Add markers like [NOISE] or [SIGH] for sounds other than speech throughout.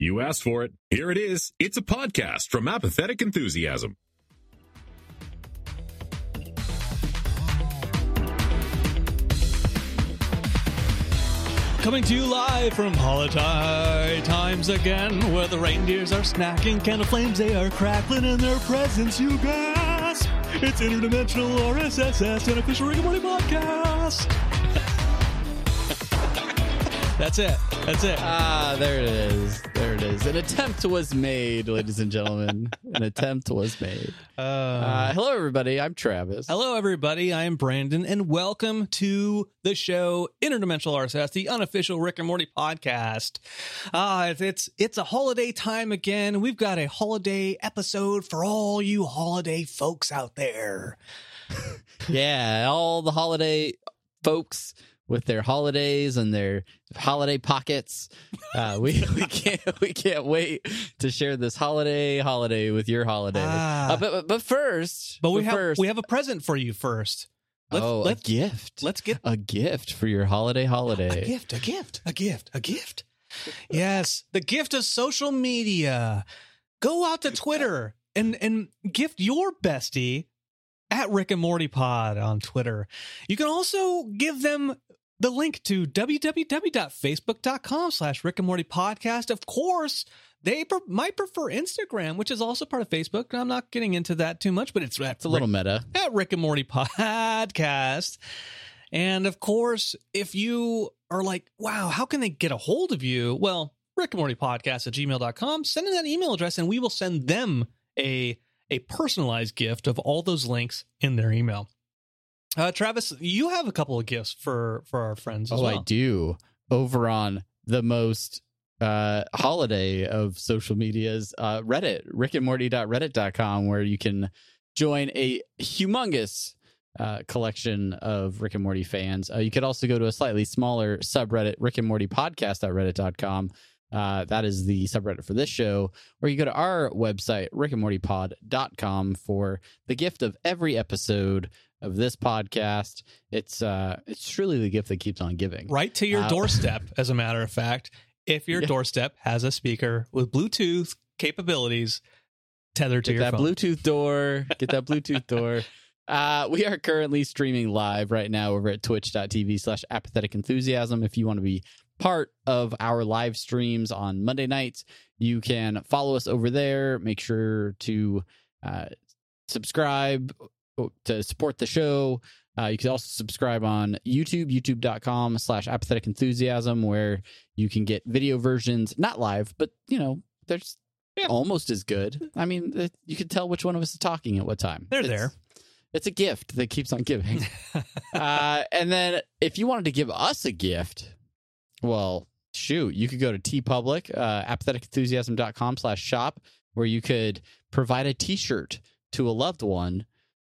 You asked for it. Here it is. It's a podcast from Apathetic Enthusiasm. Coming to you live from holiday times again, where the reindeers are snacking, candle flames they are crackling, in their presence you gasp. It's interdimensional RSS and official Rick and podcast. That's it. That's it. Ah, there it is. There it is. An attempt was made, ladies and gentlemen. An attempt was made. Uh, hello, everybody. I'm Travis. Hello, everybody. I am Brandon, and welcome to the show Interdimensional RSS, the unofficial Rick and Morty podcast. Ah, it's, it's it's a holiday time again. We've got a holiday episode for all you holiday folks out there. [LAUGHS] Yeah, all the holiday folks with their holidays and their holiday pockets. Uh, [LAUGHS] we we can't we can't wait to share this holiday holiday with your holiday. Ah. Uh, but, but but first, But we have first, we have a present for you first. Let's, oh let's, a gift. let's get a gift for your holiday holiday. a gift, a gift, a gift, a gift. Yes, the gift of social media. Go out to Twitter and and gift your bestie at Rick and Morty Pod on Twitter. You can also give them the link to www.facebook.com slash Rick and Morty Podcast. Of course, they pre- might prefer Instagram, which is also part of Facebook. I'm not getting into that too much, but it's, It's a little meta. at Rick and Morty Podcast. And of course, if you are like, wow, how can they get a hold of you? Well, Rick and Morty Podcast at gmail.com. Send in that email address and we will send them a a personalized gift of all those links in their email. Uh, Travis, you have a couple of gifts for for our friends as Oh, well. I do. Over on the most uh, holiday of social medias, uh, Reddit, rickandmorty.reddit.com, where you can join a humongous uh, collection of Rick and Morty fans. Uh, you could also go to a slightly smaller subreddit, Rick and Morty podcast.reddit.com. Uh, that is the subreddit for this show. Or you go to our website, rickandmortypod.com, for the gift of every episode of this podcast. It's uh, it's truly the gift that keeps on giving. Right to your Uh, doorstep, [LAUGHS] as a matter of fact. If your Yeah. doorstep has a speaker with Bluetooth capabilities tethered to Get your that phone. Bluetooth door. [LAUGHS] Get that Bluetooth door. Uh, we are currently streaming live right now over at twitch.tv slash apathetic enthusiasm. If you want to be part of our live streams on Monday nights, you can follow us over there. Make sure to uh, subscribe to support the show. Uh, you can also subscribe on YouTube, youtube.com slash apathetic enthusiasm, where you can get video versions, not live, but, you know, there's Yeah. almost as good. I mean, it- you can tell which one of us is talking at what time. They're It's- there. It's a gift that keeps on giving. [LAUGHS] uh, and then if you wanted to give us a gift, well, shoot, you could go to TeePublic, uh, apatheticenthusiasm.com slash shop, where you could provide a t-shirt to a loved one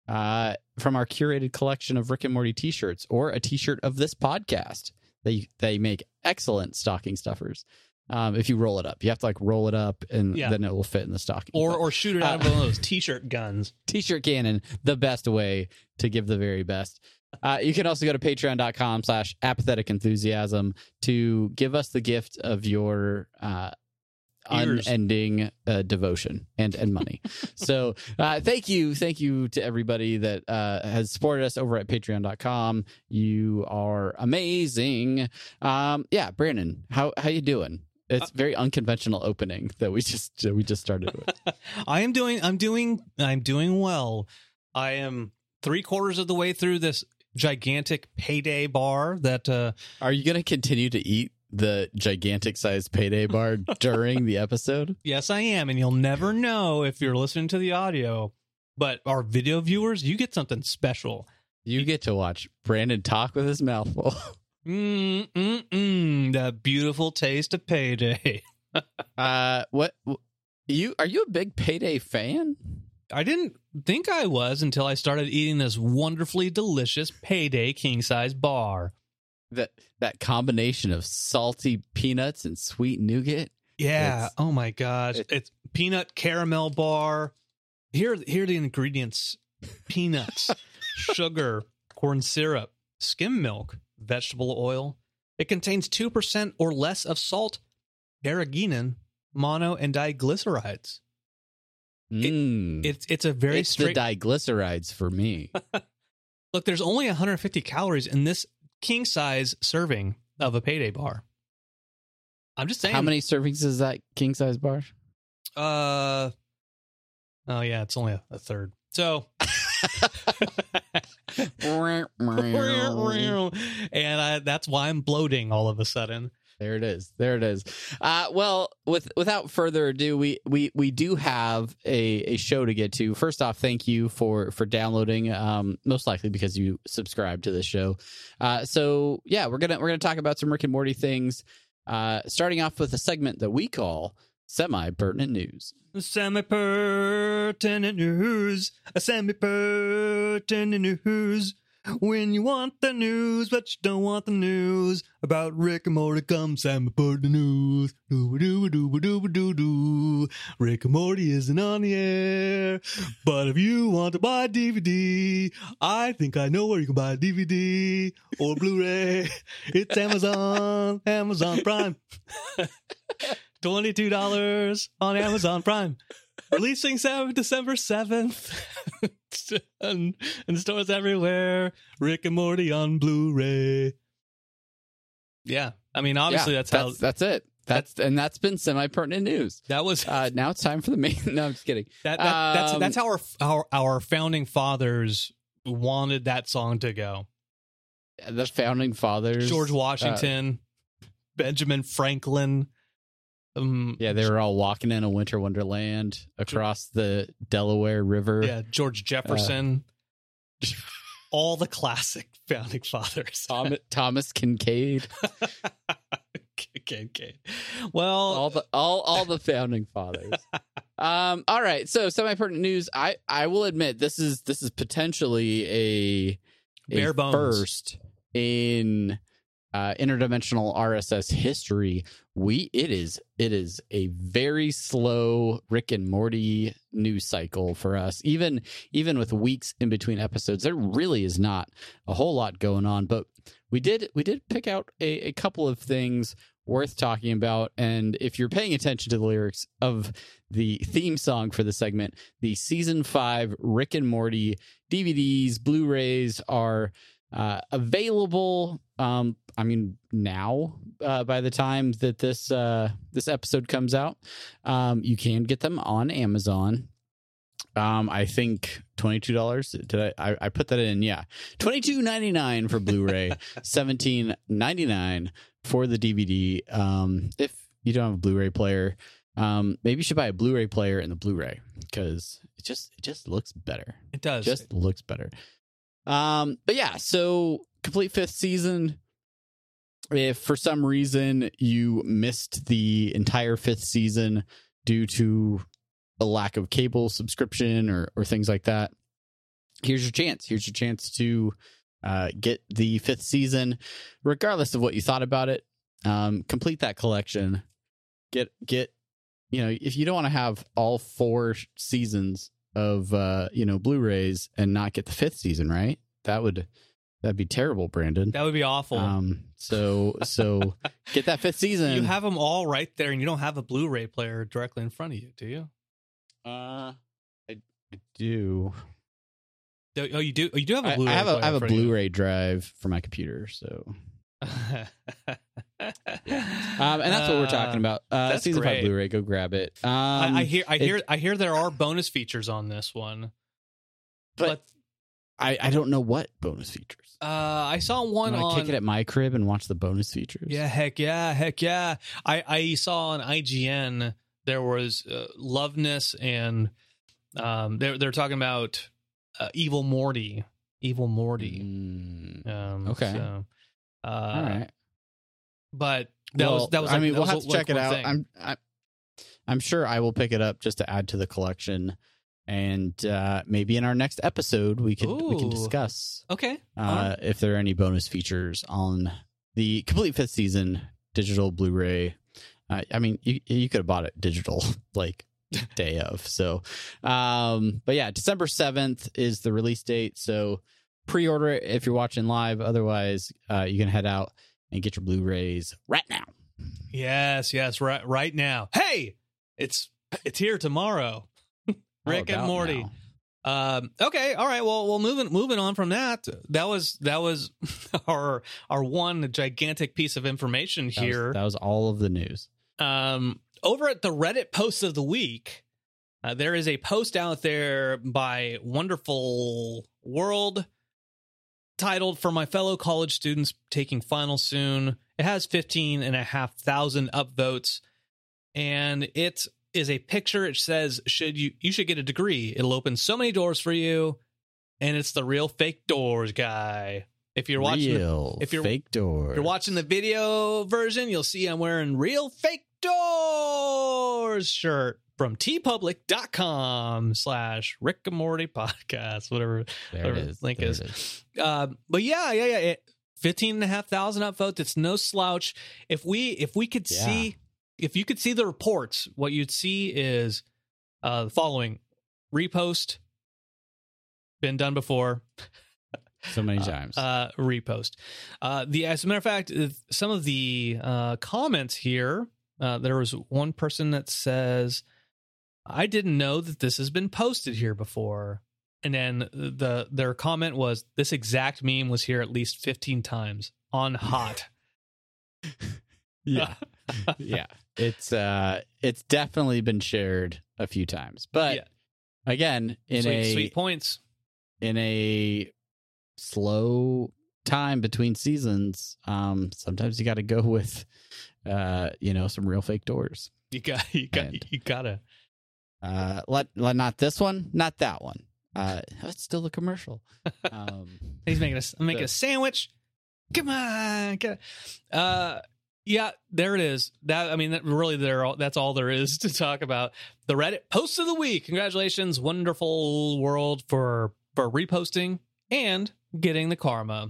uh, from our curated collection of Rick and Morty t-shirts or a t-shirt of this podcast. They, they make excellent stocking stuffers. Um, if you roll it up, you have to like roll it up and Yeah. then it will fit in the stocking. or But- or shoot it out of Uh, one of those [LAUGHS] t-shirt guns. t-shirt cannon the best way to give the very best uh, you can also go to patreon.com slash apathetic enthusiasm to give us the gift of your uh, Ears. unending uh, devotion and and money. [LAUGHS] So uh, thank you thank you to everybody that uh, has supported us over at patreon.com you are amazing. Um yeah brandon how how you doing? It's very unconventional opening that we just we just started with. [LAUGHS] I am doing I'm doing I'm doing well. I am three quarters of the way through this gigantic payday bar that uh Are you going to continue to eat the gigantic sized payday bar [LAUGHS] during the episode? yes I am and you'll never know if you're listening to the audio. But our video viewers, you get something special. You get to watch Brandon talk with his mouth full. Mm mm mm the beautiful taste of payday. [LAUGHS] Uh, what you are you a big payday fan? I didn't think I was until I started eating this wonderfully delicious payday king size bar. That that combination of salty peanuts and sweet nougat. Yeah. It's- oh my gosh. it- it's peanut caramel bar. Here, here are the ingredients: peanuts, [LAUGHS] sugar, corn syrup, skim milk, vegetable oil. It contains two percent or less of salt, carrageenan, mono, and diglycerides. Mm. It's it's a very it's straight the diglycerides for me. [LAUGHS] look. There's only 150 calories in this king size serving of a payday bar. I'm just saying. How many servings is that king size bar? Uh, oh yeah, it's only a, a third. So, [LAUGHS] [LAUGHS] [LAUGHS] and I, that's why I'm bloating all of a sudden. There it is. There it is. Uh, well, with without further ado, we we we do have a, a show to get to. First off, thank you for for downloading. Um, most likely because you subscribe to this show. Uh, so yeah, we're gonna we're gonna talk about some Rick and Morty things. Uh, starting off with a segment that we call semi pertinent news. Semi pertinent news. Semi pertinent news. When you want the news, but you don't want the news about Rick and Morty, come semi the news. Doo doo doo doo doo doo. Rick and Morty isn't on the air, but if you want to buy a DVD, I think I know where you can buy a DVD or Blu-ray. It's Amazon, Amazon Prime. [LAUGHS] $22 on Amazon Prime. Releasing 7, December 7th. [LAUGHS] and, and stores everywhere. Rick and Morty on Blu ray. Yeah. I mean, obviously, Yeah, that's, how. that's it. That's and that's been semi pertinent news. That was Uh, now it's time for the main. [LAUGHS] No, I'm just kidding. that, that that's um, that's how our, our our founding fathers wanted that song to go. The founding fathers, George uh, Washington, Benjamin Franklin. Um, yeah, they were all walking in a winter wonderland across the Delaware River. yeah, George Jefferson. [LAUGHS] all the classic founding fathers. Tom, [LAUGHS] Thomas Kinkade, [LAUGHS] okay. Well, all the all all the founding fathers. um. All right. So semi pertinent news. I I will admit this is this is potentially a, a Bare bones. first in uh, interdimensional RSS history. We it is it is a very slow Rick and Morty news cycle for us. Even even with weeks in between episodes, there really is not a whole lot going on. But we did we did pick out a, a couple of things worth talking about. And if you're paying attention to the lyrics of the theme song for the segment, the season five Rick and Morty DVDs, Blu-rays are uh, available. Um, I mean, now uh, by the time that this uh, this episode comes out, um, you can get them on Amazon. Um, I think twenty two dollars. Did I, I? I put that in? Yeah, twenty two ninety nine for Blu-ray, [LAUGHS] seventeen ninety nine for the DVD. Um, if you don't have a Blu-ray player, um, maybe you should buy a Blu-ray player and the Blu-ray because it just it just looks better it does. just looks better. Um, but yeah, so complete fifth season. If for some reason you missed the entire fifth season due to a lack of cable subscription or or things like that, here's your chance. Here's your chance to uh, get the fifth season, regardless of what you thought about it. Um, complete that collection. Get get you know if you don't want to have all four seasons of uh you know blu-rays and not get the fifth season right that would that'd be terrible brandon that would be awful. um so so [LAUGHS] get that fifth season you have them all right there, and you don't have a Blu-ray player directly in front of you, do you? uh i, I do Oh, you do. Oh, you do have a I, Blu-ray. I have a player i have a of you. blu-ray drive for my computer so [LAUGHS] um and that's what we're talking about uh that's season great. five blu-ray go grab it um I, I hear. I it- hear. I hear there are bonus features on this one, but i i don't know what bonus features uh, I saw one Wanna on. kick it at my crib and watch the bonus features Yeah, heck yeah, heck yeah. I I saw on IGN there was uh, Loveness and um they're they're talking about uh, Evil Morty, Evil Morty. Mm, Um, Okay. so, uh, all right But that Well, was that was. I mean, we'll have to like check it out. thing. I'm, I'm, I'm sure I will pick it up just to add to the collection, and uh, maybe in our next episode we can we can discuss okay. uh, Alright. if there are any bonus features on the complete fifth season digital Blu-ray. Uh, I mean, you you could have bought it digital [LAUGHS] like [LAUGHS] day of. So, um, but yeah, December seventh is the release date. So pre-order it if you're watching live. Otherwise, uh, you can head out and get your Blu-rays right now. Yes, yes, right right now. Hey, It's it's here tomorrow. How Rick and Morty. now? Um, okay, all right. Well, well, moving moving on from that, that was that was [LAUGHS] our our one gigantic piece of information That was- here. that was all of the news. um, over at the Reddit post of the week, uh, there is a post out there by Wonderful World titled For My Fellow College Students Taking Finals Soon. It has 15 and a half thousand upvotes, and it is a picture. It says, should you you should get a degree. It'll open so many doors for you. And it's the real fake doors guy. If you're watching the if you're- fake doors. if you're watching the video version, you'll see I'm wearing real fake doors shirt from teepublic.com slash Rick and Morty podcast, whatever. there whatever is. link There is. is. Uh, but yeah, yeah, yeah. It, 15 and a half thousand upvotes. It's no slouch. If we, if we could Yeah. see, if you could see the reports, what you'd see is uh, the following repost, been done before. [LAUGHS] So many Uh, times. Uh, repost. Uh, the as a matter of fact, some of the uh, comments here. Uh, there was one person that says, "I didn't know that this has been posted here before." And then the their comment was, "This exact meme was here at least fifteen times on [LAUGHS] hot." yeah. [LAUGHS] [LAUGHS] yeah. It's uh it's definitely been shared a few times. But Yeah. again, in sweet, a sweet points. in a slow time between seasons, um sometimes you got to go with uh you know some real fake doors. You got you got And- you gotta. Uh let, let not this one, not that one. Uh it's still a commercial. [LAUGHS] Um He's making a I'm making a sandwich. Come on, get. Uh, yeah, there it is. That I mean, that really, there that's all there is [LAUGHS] to talk about. The Reddit post of the week. Congratulations, wonderful world for for reposting and getting the karma.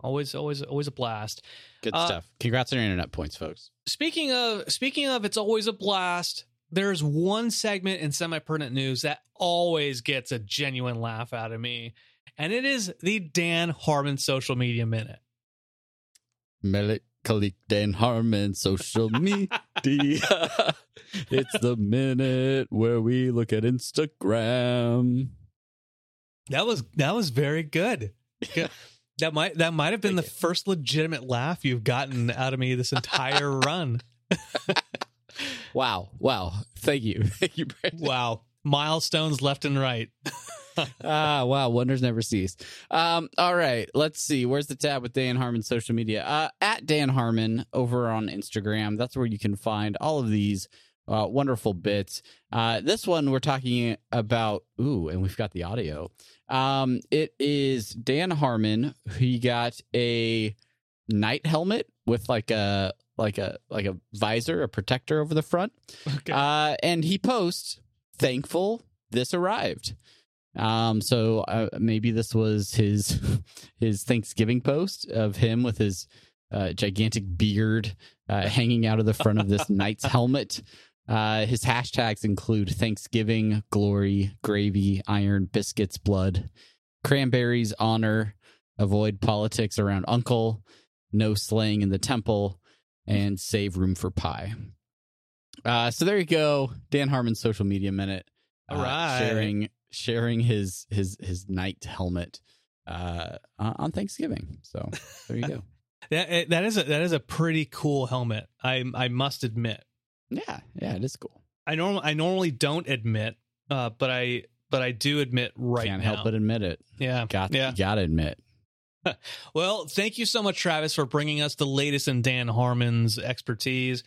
Always, always, always a blast. good Uh, stuff. Congrats on your internet points, folks. Speaking of speaking of, it's always a blast. There's one segment in semi pertinent news that always gets a genuine laugh out of me, and it is the Dan Harmon social media minute. Melik Kalik Dan Harmon social [LAUGHS] media. it's the minute where we look at Instagram. That was that was very good. Good. That might that might have been the Thank first legitimate laugh you've gotten out of me this entire [LAUGHS] run. Wow. Wow. Thank you. [LAUGHS] Thank you, Brandon. Wow. Milestones left and right. [LAUGHS] ah, wow. Wonders never cease. Um, all right. Let's see. Where's the tab with Dan Harmon social media? Uh, at Dan Harmon over on Instagram. That's where you can find all of these uh, wonderful bits. Uh, this one we're talking about. Ooh, and we've got the audio. Um, it is Dan Harmon. He got a knight helmet with like a like a like a visor, a protector over the front. Okay. Uh, and he posts, thankful this arrived. Um, so uh, maybe this was his [LAUGHS] his Thanksgiving post of him with his uh, gigantic beard uh, [LAUGHS] hanging out of the front of this [LAUGHS] knight's helmet. Uh, his hashtags include Thanksgiving, glory, gravy, iron, biscuits, blood, cranberries, honor, avoid politics around uncle, no slaying in the temple, and save room for pie. Uh, so there you go, Dan Harmon's social media minute. uh, All right. sharing sharing his his his knight helmet uh, on Thanksgiving. So there you go. [LAUGHS] That eh, that is a that is a pretty cool helmet. I I must admit. yeah, yeah, it is cool. I normal I normally don't admit, uh, but I but I do admit right now. Can't now. help but admit it. yeah. Got Yeah. gotta admit. [LAUGHS] Well, thank you so much, Travis, for bringing us the latest in Dan Harmon's expertise.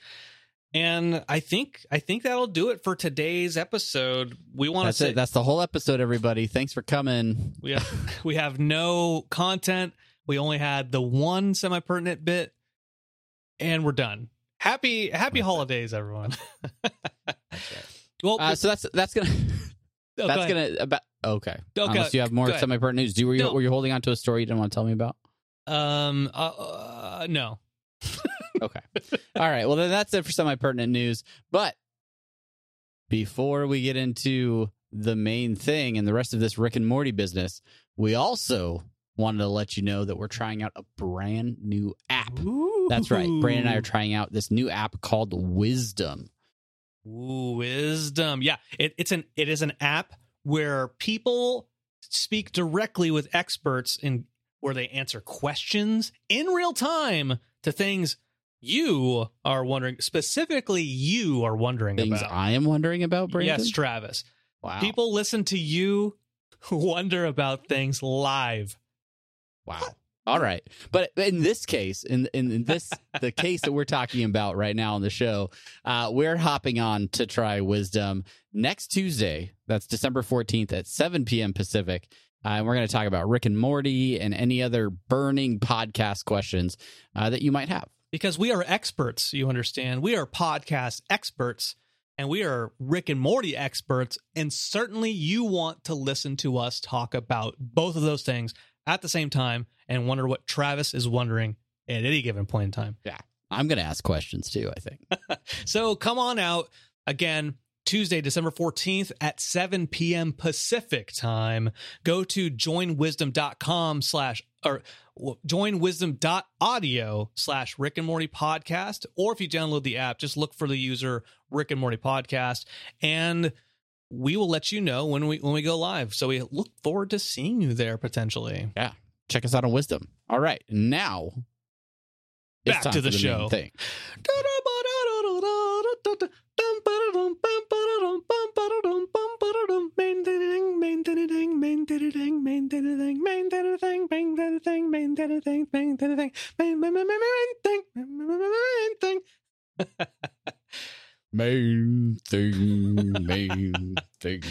And I think I think that'll do it for today's episode. We want to say it. That's the whole episode, everybody. Thanks for coming. we have [LAUGHS] we have no content. We only had the one semi pertinent bit, and we're done. Happy Happy holidays, everyone. [LAUGHS] well, Uh, so that's that's gonna [LAUGHS] oh, that's ahead. gonna about okay. Okay, Unless you have more semi pertinent news. Do were you, No. were you holding on to a story you didn't want to tell me about? um uh, uh, no. Okay. All right. Well, then that's it for semi pertinent news. But before we get into the main thing and the rest of this Rick and Morty business, we also wanted to let you know that we're trying out a brand new app. That's right. Brandon and I are trying out this new app called Wisdom. Ooh, wisdom. Yeah, it, it's an it is an app where people speak directly with experts in where they answer questions in real time to things you are wondering specifically you are wondering Things about. I am wondering about, Brandon. yes, Travis. wow. People listen to you [LAUGHS] wonder about things live. Wow. All right. But in this case, in in, in this the [LAUGHS] case that we're talking about right now on the show, uh, we're hopping on to try wisdom next Tuesday. That's December 14th at 7 p.m. Pacific. Uh, and we're going to talk about Rick and Morty and any other burning podcast questions uh, that you might have. Because we are experts, you understand. We are podcast experts and we are Rick and Morty experts. And certainly you want to listen to us talk about both of those things at the same time and wonder what Travis is wondering at any given point in time. Yeah. I'm going to ask questions too, I think. [LAUGHS] So come on out again. Tuesday, December 14th at 7 p.m. Pacific time. Go to joinwisdom.com slash or joinwisdom.audio slash Rick and Morty podcast. Or if you download the app, just look for the user Rick and Morty podcast and we will let you know when we when we go live. So we look forward to seeing you there potentially. Yeah. Check us out on wisdom. All right. Now, Back to the main show. Thing. Main thing, main thing. main thing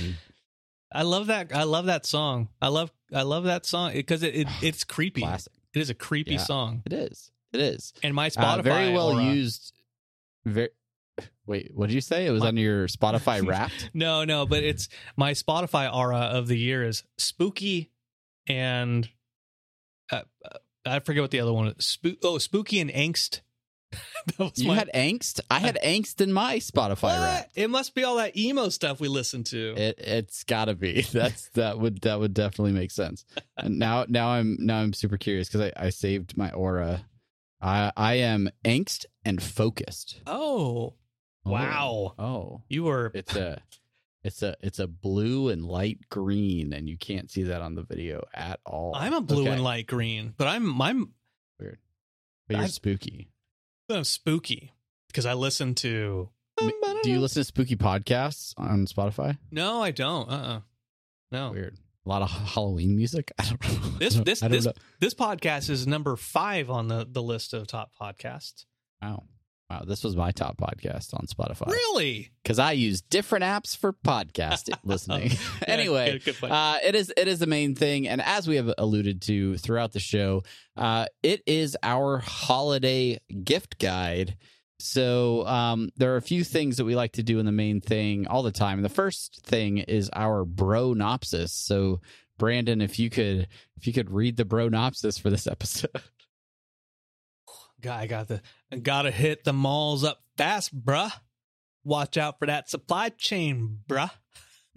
I love that. I love that song. I love. I love that song because it, it it's creepy. Classic. It is a creepy Yeah. song. It is. It is. And my Spotify Uh, very well aura- used. Very. Wait, what did you say? It was My- on your Spotify Wrapped. No, no, but it's my Spotify aura of the year is spooky and uh, uh, I forget what the other one is. Spook, oh, spooky and angst. [LAUGHS] You my- had angst. I had [LAUGHS] angst in my Spotify What? It must be all that emo stuff we listened to. It it's got to be. [LAUGHS] That's that would that would definitely make sense. And now now I'm now I'm super curious because I I saved my aura. I I am angst and focused. oh, Oh. wow! Oh, You were it's a it's a it's a blue and light green, and you can't see that on the video at all. I'm a blue Okay. and light green, but I'm I'm weird. But you're I- spooky. I'm spooky because I listen to. Do you listen to spooky podcasts on Spotify? No, I don't. Uh. uh No. Weird. A lot of Halloween music. [LAUGHS] I don't know. This- [LAUGHS] this- this- know. This podcast is number five on the the list of top podcasts. Wow. Wow. This was my top podcast on Spotify. Really? Because I use different apps for podcast [LAUGHS] listening. [LAUGHS] anyway, Yeah, good, good uh, it is it is the main thing, and as we have alluded to throughout the show, uh, it is our holiday gift guide. So um, there are a few things that we like to do in the main thing all the time. And the first thing is our bronopsis. So Brandon, if you could if you could read the bronopsis for this episode. [LAUGHS] God, I got the gotta hit the malls up fast, bruh. Watch out for that supply chain, bruh.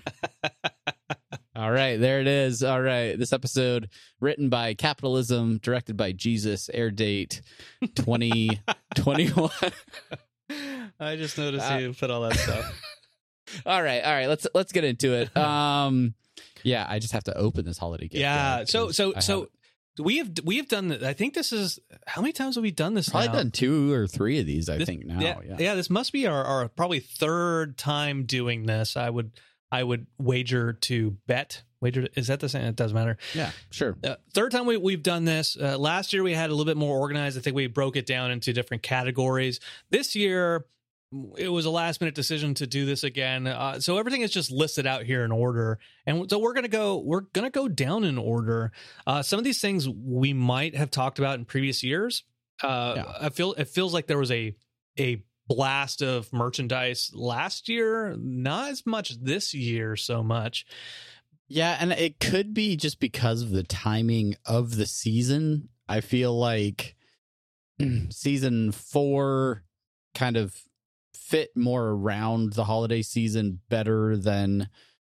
[LAUGHS] All right, there it is. All right, this episode written by Capitalism, directed by Jesus, air date 2021. [LAUGHS] I just noticed Uh, you put all that stuff. [LAUGHS] all right, all right, let's let's get into it. Um yeah, I just have to open this holiday gift. yeah. So so so we have we have done. I think this is how many times have we done this? probably now? done two or three of these, I This- think now. yeah, Yeah. yeah, This must be our, our probably third time doing this. I would I would wager to bet. Wager is that the same? It doesn't matter. Yeah, sure. Uh, third time we, we've done this. Uh, last year we had a little bit more organized. I think we broke it down into different categories. This year it was a last minute decision to do this again. Uh, so everything is just listed out here in order, and so we're gonna go. We're gonna go down in order. Uh, some of these things we might have talked about in previous years. Uh, Yeah. I feel it feels like there was a a blast of merchandise last year. Not as much this year so much. Yeah, and it could be just because of the timing of the season. I feel like season four kind of fit more around the holiday season better than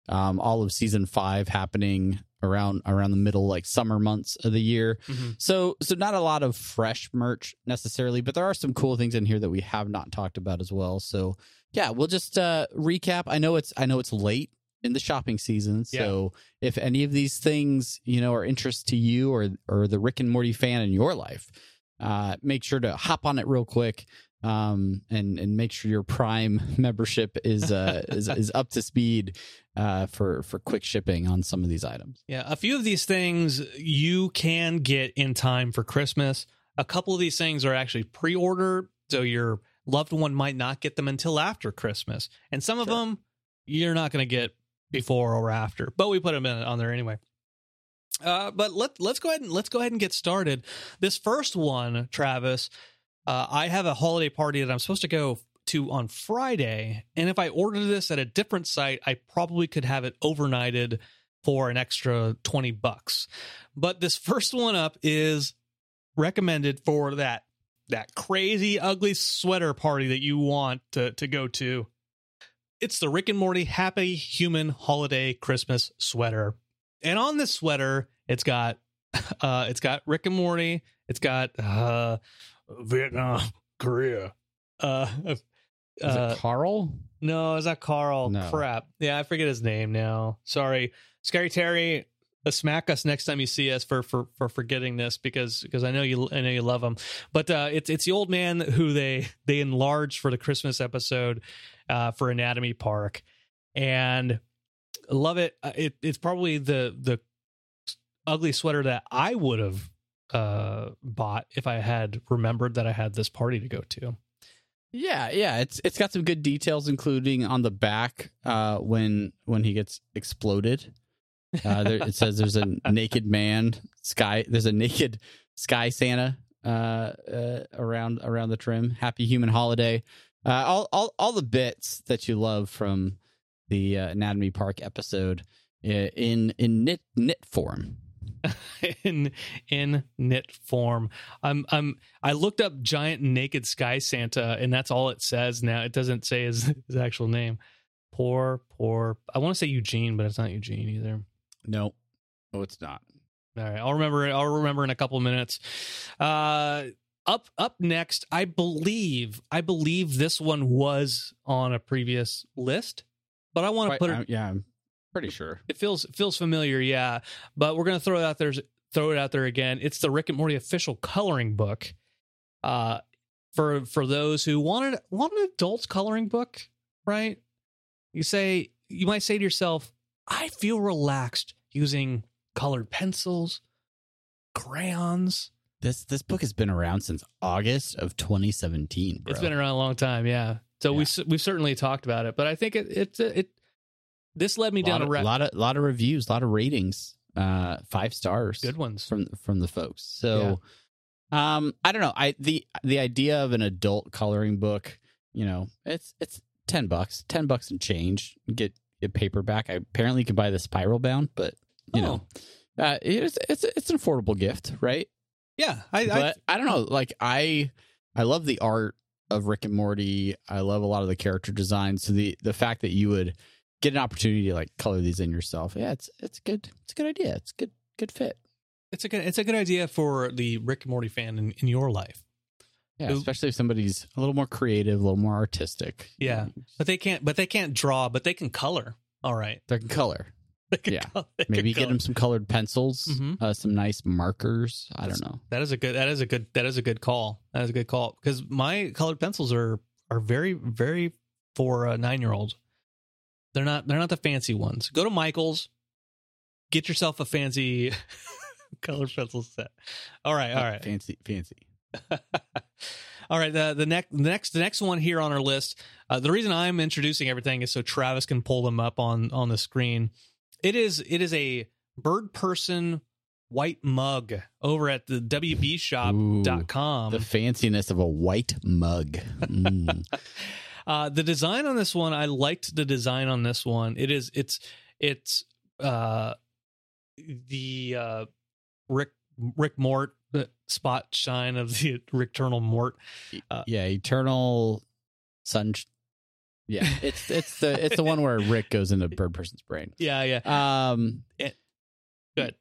um, all of season five happening around around the middle like summer months of the year. Mhm. So so not a lot of fresh merch necessarily, but there are some cool things in here that we have not talked about as well. So yeah, we'll just uh recap. I know it's I know it's late in the shopping season. So if any of these things, you know, are interest to you or or the Rick and Morty fan in your life, uh make sure to hop on it real quick. Um and and make sure your Prime [LAUGHS] membership is uh is is up to speed uh for for quick shipping on some of these items. Yeah, a few of these things you can get in time for Christmas. A couple of these things are actually pre-order, so your loved one might not get them until after Christmas. And some of them you're not going to get before or after, but we put them in on there anyway. Uh, but let let's go ahead and let's go ahead and get started. This first one, Travis, uh, I have a holiday party that I'm supposed to go to on Friday, and if I ordered this at a different site, I probably could have it overnighted for an extra 20 bucks. But this [LAUGHS] first one up is recommended for that that crazy ugly sweater party that you want to to go to. It's the Rick and Morty Happy Human Holiday Christmas sweater. And on this sweater, it's got [LAUGHS] uh it's got Rick and Morty, it's got uh Vietnam, [LAUGHS] Korea. Uh Is uh, it Carl? no, is that Carl? No. Crap. Yeah, I forget his name now. Sorry, Scary Terry. Uh, smack us next time you see us for for for forgetting this because because I know you I know you love him. But uh, it's it's the old man who they they enlarged for the Christmas episode uh, for Anatomy Park, and love it. Uh, It it's probably the the ugly sweater that I would have uh bought if I had remembered that I had this party to go to. Yeah, yeah. It's it's got some good details, including on the back uh, when when he gets exploded. Uh, there, it says there's a [LAUGHS] naked man sky. There's a naked sky Santa uh, uh, around around the trim. Happy Human Holiday. Uh, all all all the bits that you love from the uh, Anatomy Park episode uh, in in knit knit form. [LAUGHS] in in knit form. I'm I'm I looked up giant naked sky Santa and that's all it says now. It doesn't say his, [LAUGHS] his actual name. Poor poor I want to say Eugene, but it's not Eugene either. No, no, it's not. All right, I'll remember it. I'll remember in a couple minutes. Uh up up next, I believe I believe this one was on a previous list, but I want to put it yeah, pretty sure. it feels it feels familiar, yeah. But we're gonna throw it out there, throw it out there again. It's the Rick and Morty official coloring book. Uh, for for those who wanted want an adult coloring book, right? You say you might say to yourself, I feel relaxed using colored pencils, crayons. This this book has been around since August of 2017. Bro. It's been around a long time, yeah. So we Yeah. s- we've certainly talked about it, but I think it it it this led me lot down of, a lot of lot of reviews, a lot of ratings, uh, five stars, good ones. from from the folks. So, um, I don't know. I the the idea of an adult coloring book, you know, it's it's ten bucks, ten bucks and change. Get a paperback. I apparently can buy the spiral bound, but you know, uh, it's it's it's an affordable gift, right? yeah, I, I but I don't know. Like I, I love the art of Rick and Morty. I love a lot of the character design. So the the fact that you would get an opportunity to like color these in yourself, yeah, it's it's good. It's a good idea. It's good good fit. It's a good it's a good idea for the Rick and Morty fan in, in your life. Yeah, especially if somebody's a little more creative, a little more artistic. Yeah. But they can't but they can't draw, but they can color. All right. they can color. They can Yeah. color. They Maybe get them some colored pencils, Mhm. uh, some nice markers. I That's- don't know. That is a good that is a good that is a good call. That is a good call because my colored pencils are are very very for a 9-year-old. They're not they're not the fancy ones. Go to Michael's, get yourself a fancy [LAUGHS] color pencil set. All right, all right. fancy, fancy. [LAUGHS] All right, the the next the next the next one here on our list. Uh, the reason I'm introducing everything is so Travis can pull them up on on the screen. It is it is a bird person white mug over at the wbshop.com. The fanciness of a white mug. Mm. [LAUGHS] Uh, the design on this one, I liked the design on this one. It is it's it's uh the uh Rick Rick Mort the spot shine of the [LAUGHS] Rick Eternal Mort. Uh, yeah, eternal sun. Yeah, [LAUGHS] it's it's the it's the one where Rick goes into [LAUGHS] bird person's brain. Yeah, yeah. Um, It- Good.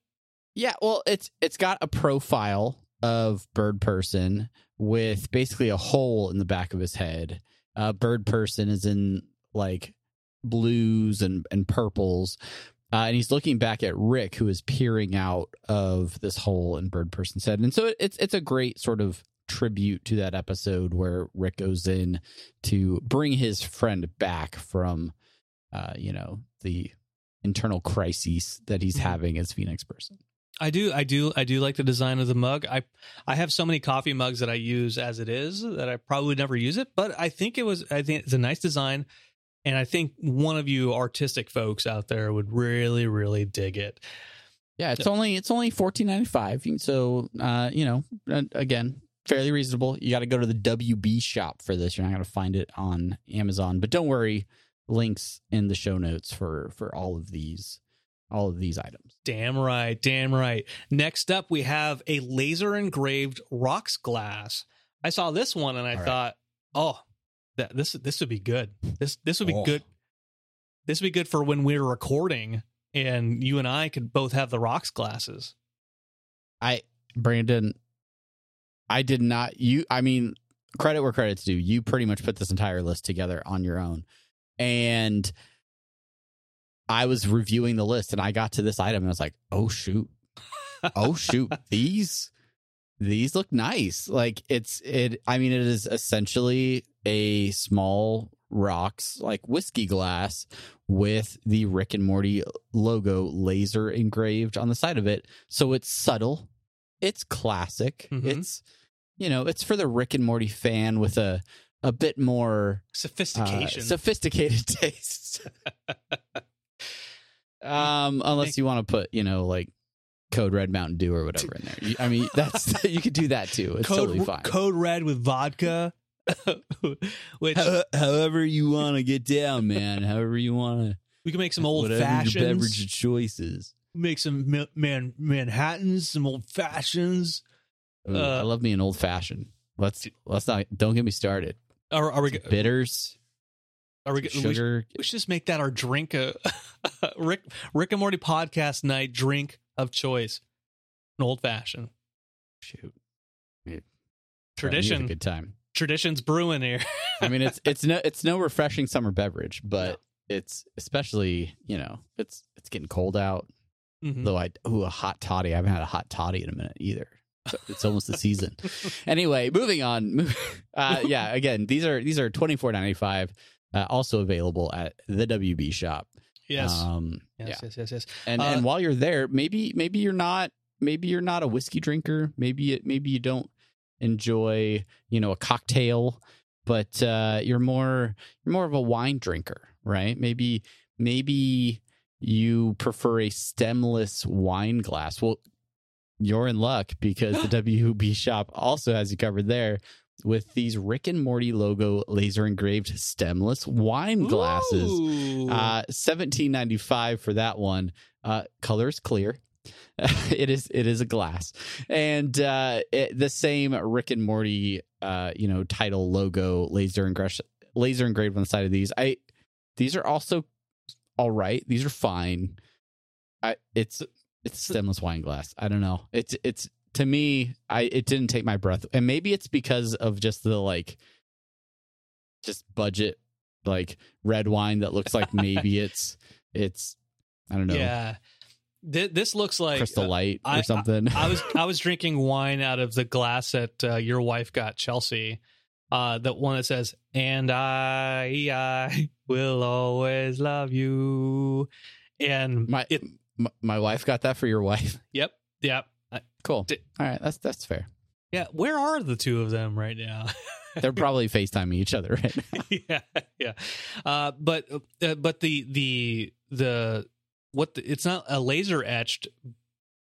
Yeah, well, it's it's got a profile of bird person with basically a hole in the back of his head. Uh, bird person is in like blues and and purples. Uh, and he's looking back at Rick, who is peering out of this hole in Bird Person's head, and so it's it's a great sort of tribute to that episode where Rick goes in to bring his friend back from, uh, you know, the internal crises that he's Mhm. having as Phoenix Person. I do, I do, I do like the design of the mug. I, I have so many coffee mugs that I use as it is that I probably never use it, but I think it was, I think it's a nice design, and I think one of you artistic folks out there would really, really dig it. Yeah, it's only it's only fourteen ninety five. So uh, you know, again, fairly reasonable. You got to go to the WB shop for this. You're not going to find it on Amazon, but don't worry. Links in the show notes for for all of these all of these items. Damn right, damn right. Next up, we have a laser engraved rocks glass. I saw this one and I All right. thought, oh, that this this would be good. This this would be Oh. good. This would be good for when we're recording and you and I could both have the rocks glasses. I Brandon, I did not. You, I mean, credit where credit's due. You pretty much put this entire list together on your own, and I was reviewing the list, and I got to this item, and I was like, "Oh shoot, oh shoot, [LAUGHS] these." These look nice. Like it's it I mean it is essentially a small rocks like whiskey glass with the Rick and Morty logo laser engraved on the side of it. So it's subtle, it's classic. Mhm. It's you know, it's for the Rick and Morty fan with a a bit more uh, Sophistication. sophisticated [LAUGHS] taste. [LAUGHS] um, unless you want to put, you know, like Code Red Mountain Dew or whatever in there. You- I mean, that's [LAUGHS] you could do that too. It's code, totally fine. code red with vodka. [LAUGHS] Which How- however you want to get down, man. However you want to. we can make some old fashioned beverage fashions. of choice is. Make some ma- man Manhattans, some old fashions. Ooh, Uh, I love me an old fashioned. Let's let's not don't get me started. Are, are we? Some bitters, Are we? some we should- We should just make that our drink. Uh, [LAUGHS] Rick Rick and Morty podcast night drink of choice. An old fashioned Shoot, tradition. a good time. Tradition's brewing here. I mean, it's it's no it's no refreshing summer beverage, but it's especially you know it's it's getting cold out. Mhm. Though I ooh a hot toddy. I haven't had a hot toddy in a minute either. So it's almost the season. [LAUGHS] Anyway, moving on. [LAUGHS] Uh, yeah, again, these are these are twenty four ninety five. Uh, also available at the WB shop. yes. Um, yes. yeah. Yes. Yes. Yes. and Uh, and while you're there, maybe maybe you're not maybe you're not a whiskey drinker. Maybe it, maybe you don't enjoy you know a cocktail, but uh, you're more you're more of a wine drinker, right? Maybe maybe you prefer a stemless wine glass. Well, you're in luck because the [LAUGHS] WB shop also has you covered there with these Rick and Morty logo laser engraved stemless wine glasses. Uh, seventeen ninety five for that one. Uh, color is clear. [LAUGHS] it is it is a glass, and uh, it, the same Rick and Morty, uh, you know, title logo laser engraved laser engraved on the side of these. I these are also all right. These are fine. I it's it's a stemless wine glass. I don't know. It's it's to me. I it didn't take my breath, and maybe it's because of just the like, just budget like red wine that looks like maybe [LAUGHS] it's it's I don't know yeah. Th- this looks like crystal uh, light or I- something. I was I was [LAUGHS] drinking wine out of the glass that uh, your wife got Chelsea. Uh, the one that says "And I, I will always love you," and my, it, my my wife got that for your wife. yep, yep, I- Cool. All right, that's that's fair. yeah. Where are the two of them right now? [LAUGHS] They're probably FaceTiming each other right now. [LAUGHS] yeah, yeah. Uh, but uh, but the the the what the, it's not a laser etched,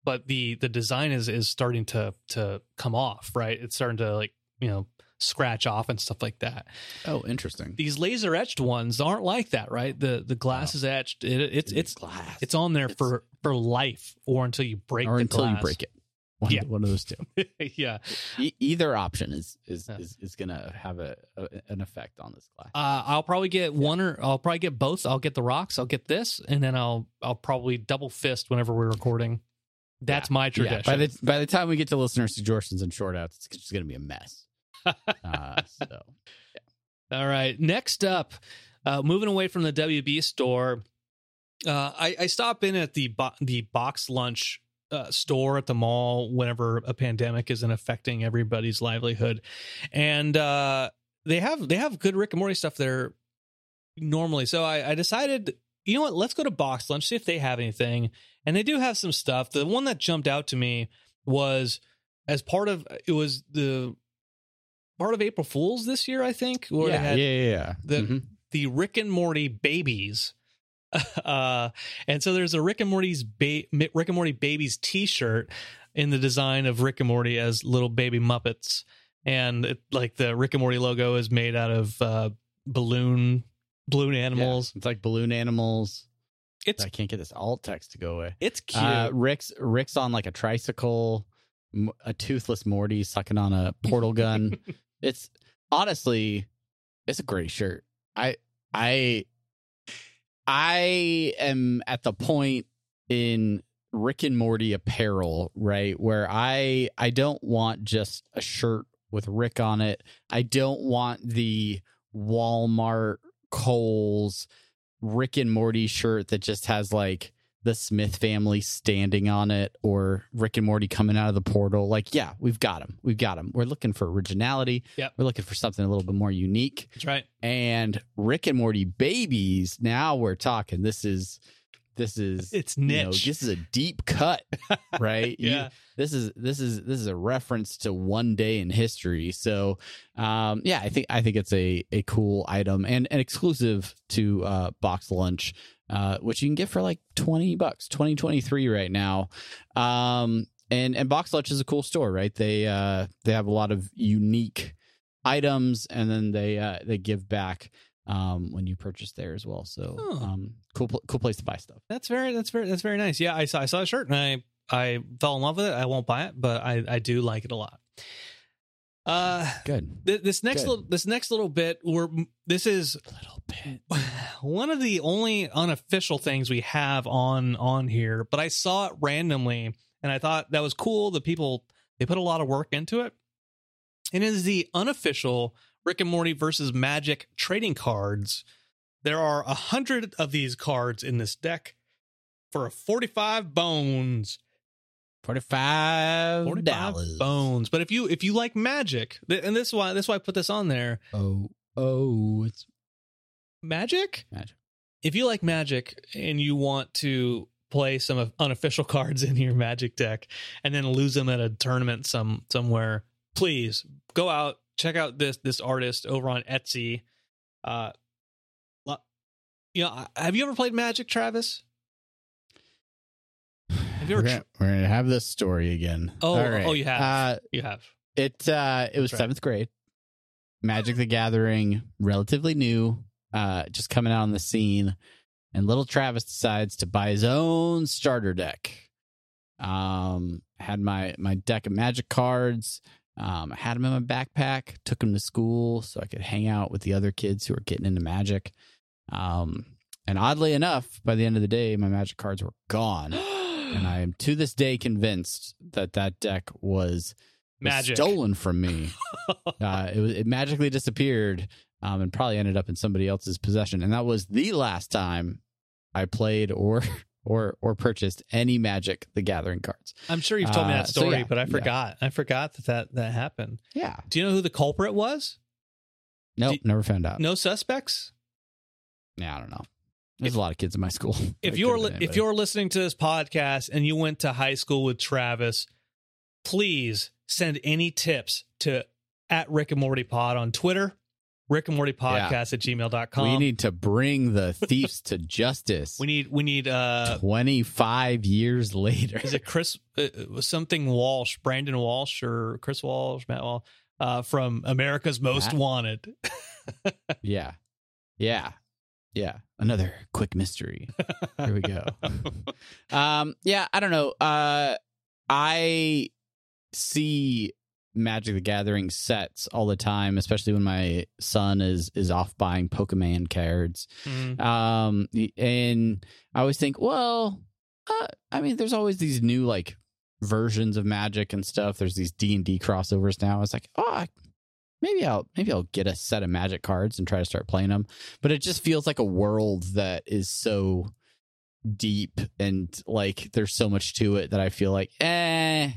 but the the design is is starting to to come off. Right, it's starting to like you know scratch off and stuff like that. Oh, interesting. These laser etched ones aren't like that, right? The the glass is etched. It, it's it's glass. it's on there It's- for for life or until you break or until you break it. One, Yeah. one of those two. [LAUGHS] yeah. E- either option is is, Yeah. is is gonna have a, a an effect on this glass. Uh, I'll probably get one or I'll probably get both. I'll get the rocks. I'll get this, and then I'll I'll probably double fist whenever we're recording. That's my Yeah, tradition. by the by the time we get to listener suggestions and short outs, it's just going to be a mess. [LAUGHS] Uh, so All right. Next up, uh, moving away from the WB store, uh, I, I stop in at the bo- the BoxLunch uh, store at the mall whenever a pandemic isn't affecting everybody's livelihood, and uh, they have they have good Rick and Morty stuff there normally. So I, I decided, you know what? Let's go to BoxLunch see if they have anything, and they do have some stuff. The one that jumped out to me was as part of it was the part of April Fools this year, I think, where yeah, had yeah, yeah, yeah. the Mhm. the Rick and Morty babies. [LAUGHS] Uh, and so there's a Rick and Morty's ba- Rick and Morty babies T-shirt in the design of Rick and Morty as little baby Muppets, and it, like the Rick and Morty logo is made out of uh, balloon balloon animals. Yeah, it's like balloon animals. It's I can't get this alt text to go away. it's cute. Uh, Rick's Rick's on like a tricycle, a toothless Morty sucking on a portal gun. [LAUGHS] it's honestly, it's a great shirt. I I I am at the point in Rick and Morty apparel, right, where I I don't want just a shirt with Rick on it. I don't want the Walmart Kohl's Rick and Morty shirt that just has like the Smith family standing on it or Rick and Morty coming out of the portal. Like, yeah, we've got them. We've got them. We're looking for originality. Yep. We're looking for something a little bit more unique. That's right. And Rick and Morty babies, now we're talking. This is this is It's you know, niche. this is a deep cut, [LAUGHS] right? You- yeah. this is this is this is a reference to one day in history. So, um, yeah, I think I think it's a a cool item and an exclusive to uh, BoxLunch, uh, which you can get for like twenty bucks, twenty twenty three right now. Um, and and BoxLunch is a cool store, right? They uh they have a lot of unique items, and then they uh they give back um when you purchase there as well. So, Oh. um, cool cool place to buy stuff. That's very that's very that's very nice. Yeah, I saw I saw a shirt and I I fell in love with it. I won't buy it, but I I do like it a lot. Uh Good, th- this next Good. little this next little bit we're this is little bit. [LAUGHS] one of the only unofficial things we have on on here, but I saw it randomly and I thought that was cool. The people they put a lot of work into it. And it is the unofficial Rick and Morty versus Magic trading cards. There are a hundred of these cards in this deck for a 45 bones. Forty five 45 dollars. bones. But if you if you like magic, th- and this is why this is why I put this on there. Oh, oh, it's Magic? magic. if you like magic and you want to play some unofficial [LAUGHS] cards in your magic deck and then lose them at a tournament some somewhere please go out check out this this artist over on etsy uh you know have you ever played magic travis have you We're gonna, we're gonna have this story again. Oh, All right. oh, you have. Uh, you have it uh, it was right. seventh grade. Magic the Gathering, relatively new, uh, just coming out on the scene, and little Travis decides to buy his own starter deck. Um, had my my deck of Magic cards. Um, I had them in my backpack. Took them to school so I could hang out with the other kids who were getting into Magic. Um, and oddly enough, by the end of the day, my Magic cards were gone, [GASPS] [GASPS] [GASPS] and I am to this day convinced that that deck was stolen from me. [LAUGHS] uh, it was it magically disappeared, um, and probably ended up in somebody else's possession. And that was the last time I played or [LAUGHS] or or purchased any Magic the Gathering cards. i'm sure you've told me Uh, that so story yeah, but i yeah. forgot i forgot that, that that happened Yeah. do you know who the culprit was Nope. Do- never found out. no suspects Yeah, I don't know. There's a lot of kids in my school. [LAUGHS] if you're li- if you're listening to this podcast and you went to high school with Travis, please send any tips to at Rick and Morty Pod on Twitter, Rick and Morty Podcast at gmail.com. we need to bring the thieves to justice. [LAUGHS] we need we need uh 25 years later. is it Chris uh, uh, something Walsh, Brandon Walsh or Chris Walsh, Matt Walsh uh from America's Most Matt? Wanted. [LAUGHS] Yeah. Yeah. Yeah. Another quick mystery. Here we go. [LAUGHS] um yeah, I don't know. Uh I see Magic the Gathering sets all the time, especially when my son is is off buying Pokemon cards. Mm. Um and I always think, well, uh, I mean there's always these new like versions of Magic and stuff. There's these D and D crossovers now. It's like, oh, I, maybe I'll maybe I'll get a set of Magic cards and try to start playing them. But it just feels like a world that is so deep and like there's so much to it that I feel like, eh,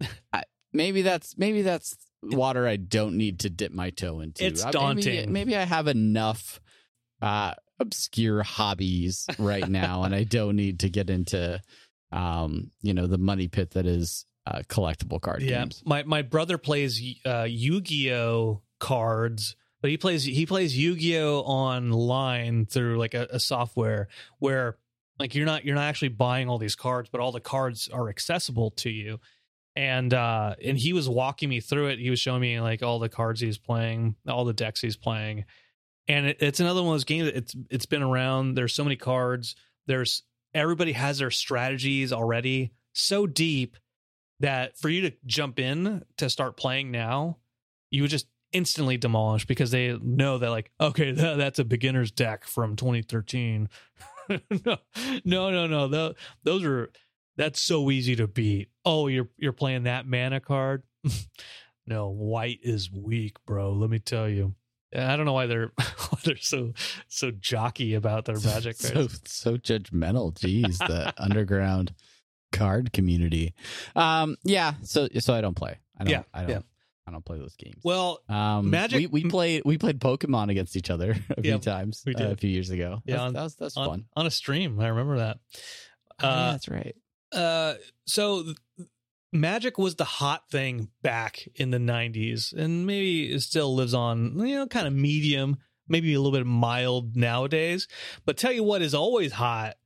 [LAUGHS] I, maybe that's maybe that's water I don't need to dip my toe into. It's daunting. Maybe, maybe I have enough uh obscure hobbies right now and I don't need to get into um you know the money pit that is uh, collectible card yeah, games. my my brother plays uh, Yu-Gi-Oh cards, but he plays he plays Yu-Gi-Oh online through like a, a software where like you're not you're not actually buying all these cards, but all the cards are accessible to you. And uh and he was walking me through it. He was showing me like all the cards he's playing, all the decks he's playing. And it, it's another one of those games that it's it's been around. There's so many cards. There's everybody has their strategies already so deep that for you to jump in to start playing now, you would just instantly demolish because they know that like okay [LAUGHS] that, that's a beginner's deck from 2013 [LAUGHS] no no no no. Tho- those are that's so easy to beat. Oh you're you're playing that mana card? [LAUGHS] No white is weak bro. Let me tell you. I don't know why they're why they're so so jockey about their magic so so judgmental. Jeez, the underground card community. Um, yeah. So so I don't play. I don't. Yeah, I don't. yeah. I don't play those games. well Um, Magic- We, we played we played Pokemon against each other [LAUGHS] a Yeah, few times. we uh, did. a few years ago. Yeah, That's- on- that was that's on, fun. on a stream i remember that Oh, yeah, uh, that's right. uh so th- magic was the hot thing back in the 90s and maybe it still lives on you know kind of medium maybe a little bit mild nowadays but tell you what is always hot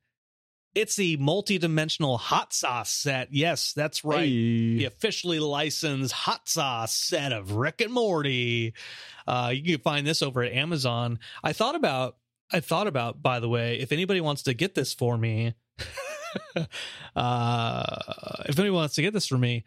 it's the multi-dimensional hot sauce set yes that's right the officially licensed hot sauce set of Rick and Morty. Uh, you can find this over at Amazon. I thought about, I thought about, by the way, if anybody wants to get this for me, [LAUGHS] uh, if anybody wants to get this for me,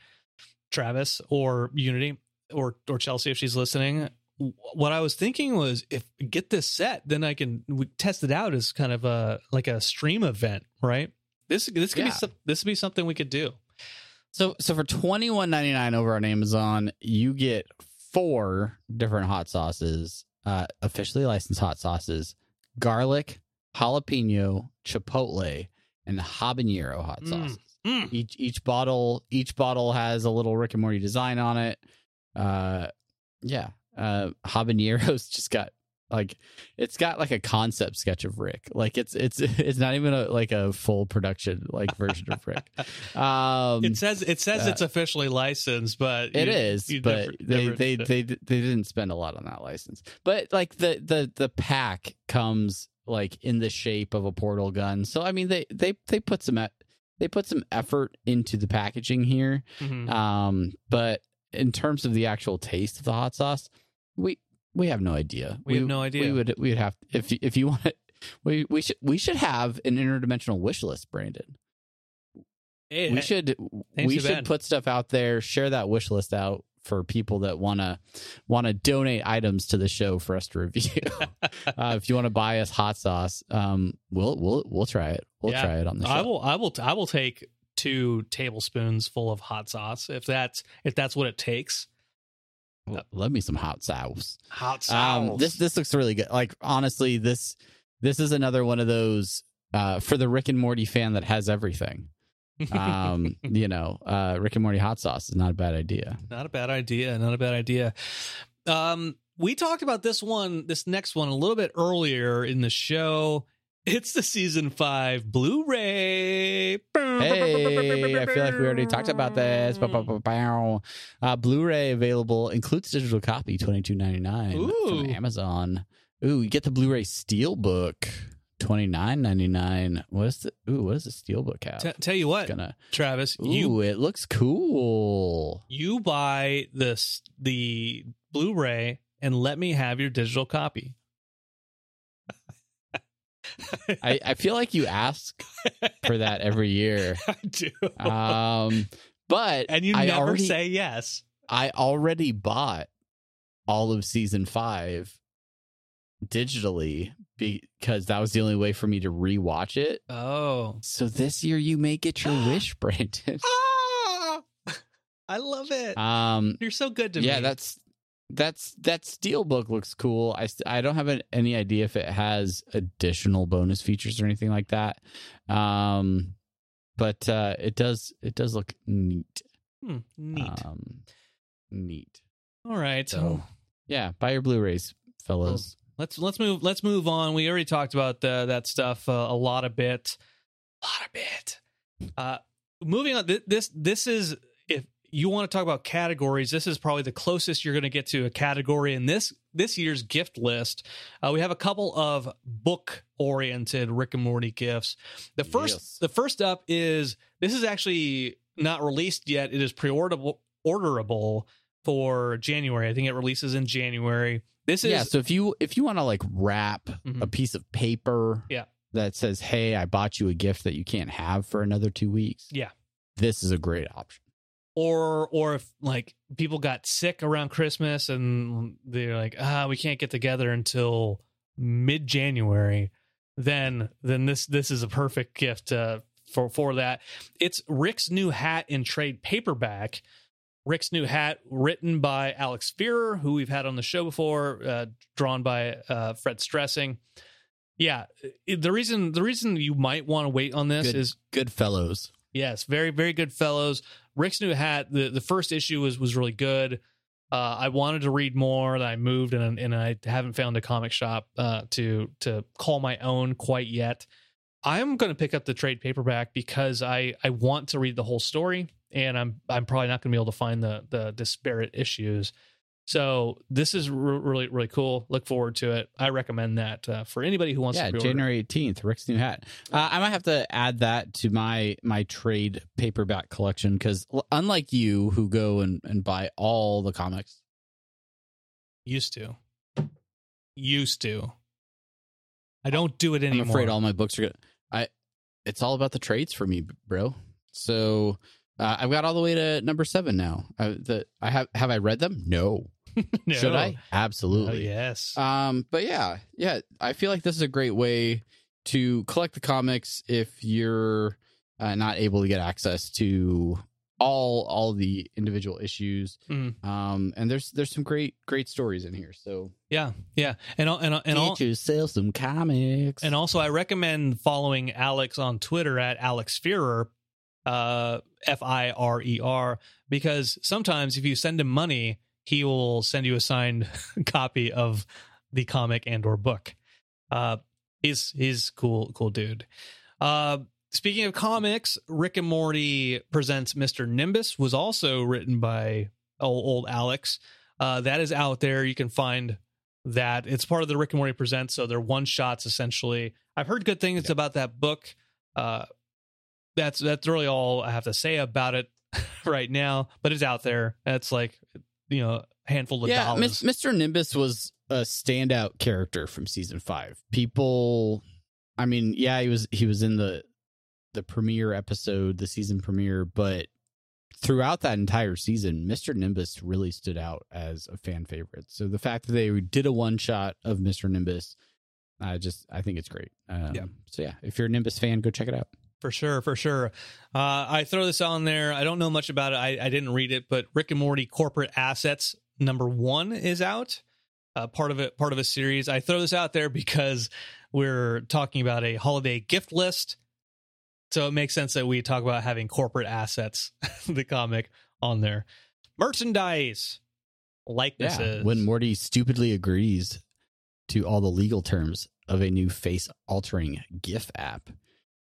Travis or Unity or or Chelsea, if she's listening, what I was thinking was if get this set, then I can we test it out as kind of a like a stream event, right? This this could Yeah. be this would be something we could do. So so for twenty one ninety nine over on Amazon, you get four different hot sauces, uh, officially licensed hot sauces: garlic, jalapeno, chipotle, and habanero hot Mm. sauces. Mm. Each each bottle each bottle has a little Rick and Morty design on it. Uh, yeah, uh, habanero's [LAUGHS] just got like it's got like a concept sketch of Rick. Like it's it's [LAUGHS] it's not even a like a full production like version of Rick. [LAUGHS] Um, It says it says uh, it's officially licensed, but it you- is, you but never- they never- they, they they didn't spend a lot on that license. But like the the the pack comes like in the shape of a portal gun. So I mean they they they put some they put some effort into the packaging here. Mhm. Um, but in terms of the actual taste of the hot sauce, we we have no idea. We have no idea. We would we would have if you- if you want it, we we should we should have an interdimensional wish list, Brandon. Hey, we should we should bad. put stuff out there, share that wish list out for people that want to want to donate items to the show for us to review. [LAUGHS] [LAUGHS] uh, if you want to buy us hot sauce, um, we'll we'll we'll try it. We'll Yeah. try it on the show. I will I will I will take two tablespoons full of hot sauce if that's if that's what it takes. Love me some hot sauce. Hot sauce. Um, this this looks really good. Like honestly, this this is another one of those uh, for the Rick and Morty fan that has everything. Um, [LAUGHS] you know, uh, Rick and Morty hot sauce is not a bad idea. not a bad idea. Not a bad idea. Um, we talked about this one, this next one, a little bit earlier in the show. It's the season five Blu-ray. Hey, I feel like we already talked about this. Uh, Blu-ray available includes digital copy, twenty two ninety nine from Amazon. Ooh, you get the Blu-ray Steelbook, twenty nine ninety nine. What is the? Ooh, what does the Steelbook have? T- tell you what, Gonna. Travis, Ooh, you it looks cool. you buy this the Blu-ray and let me have your digital copy. I, I feel like you ask for that every year. [LAUGHS] I do. Um, but and you I never already, say yes. I already bought all of season five digitally because that was the only way for me to rewatch it. Oh. So this year you may get your [GASPS] wish, Brandon. [LAUGHS] I love it. Um, You're so good to yeah, me. Yeah, that's that's that steelbook looks cool. I I don't have an, any idea if it has additional bonus features or anything like that. Um, but uh, it does it does look neat. Hmm, neat. Um, neat. All right. So yeah, buy your Blu-rays, fellas. let's let's move let's move on. We already talked about the, that stuff uh, a lot a bit, a lot of bit. Uh, moving on. Th- This this is you want to talk about categories, this is probably the closest you're going to get to a category in this this year's gift list. Uh, we have a couple of book oriented Rick and Morty gifts. The first Yes. the first up is this is actually not released yet. It is pre-orderable orderable for January. I think it releases in January. This is yeah, so if you if you want to like wrap Mhm. a piece of paper, Yeah. that says, "Hey, I bought you a gift that you can't have for another two weeks." Yeah. this is a great option. Or or if like people got sick around Christmas and they're like, ah, we can't get together until mid January, then then this this is a perfect gift uh, for for that. It's Rick's new hat in trade paperback. Rick's new hat, written by Alex Firer, who we've had on the show before, uh, drawn by uh, Fred Stresing. Yeah, the reason the reason you might want to wait on this Good. is Good fellows. Yes, very very good fellows. Rick's new hat. The the first issue was was really good. Uh, I wanted to read more, and I moved, and and I haven't found a comic shop uh, to to call my own quite yet. I'm going to pick up the trade paperback because I I want to read the whole story, and I'm I'm probably not going to be able to find the the disparate issues. So this is re- really really cool. Look forward to it. I recommend that uh, for anybody who wants yeah, to. January eighteenth, Rick's new hat. Uh, I might have to add that to my my trade paperback collection because unlike you, who go and, and buy all the comics, Used to. Used to. I don't do it anymore. I'm afraid all my books are gonna. I. It's all about the trades for me, bro. So uh, I've got all the way to number seven now. Uh, the I have have I read them? No. [LAUGHS] No. Should I? Oh, Absolutely. yes. Um, but yeah, yeah, I feel like this is a great way to collect the comics if you're uh, not able to get access to all all the individual issues. Mm. Um, and there's there's some great great stories in here. So yeah, yeah, and al- and al- and, all, to sell some comics. and also I recommend following Alex on Twitter at Alex Firer, uh, F I R E R, because sometimes if you send him money, he will send you a signed [LAUGHS] copy of the comic and or book. Uh, he's he's cool cool dude. Uh, speaking of comics, Rick and Morty presents Mr. Nimbus was also written by old, old Alex. Uh, that is out there. You can find that. It's part of the Rick and Morty presents, so they're one shots essentially. I've heard good things about that book. Uh, that's that's really all I have to say about it [LAUGHS] right now. But it's out there. It's like you know, a handful of yeah, dollars. Mr. Nimbus was a standout character from season five. People, I mean, yeah, he was he was in the the premiere episode, the season premiere, but throughout that entire season, Mr. Nimbus really stood out as a fan favorite. So the fact that they did a one shot of Mr. Nimbus, I just I think it's great. Um, Yeah. So yeah, if you're a Nimbus fan, go check it out. For sure, for sure. Uh, I throw this on there. I don't know much about it. I, I didn't read it, but Rick and Morty Corporate Assets number one is out. Uh, part of it, part of a series. I throw this out there because we're talking about a holiday gift list, so it makes sense that we talk about having corporate assets, [LAUGHS] the comic, on there. Merchandise, likenesses. when Morty stupidly agrees to all the legal terms of a new face altering GIF app,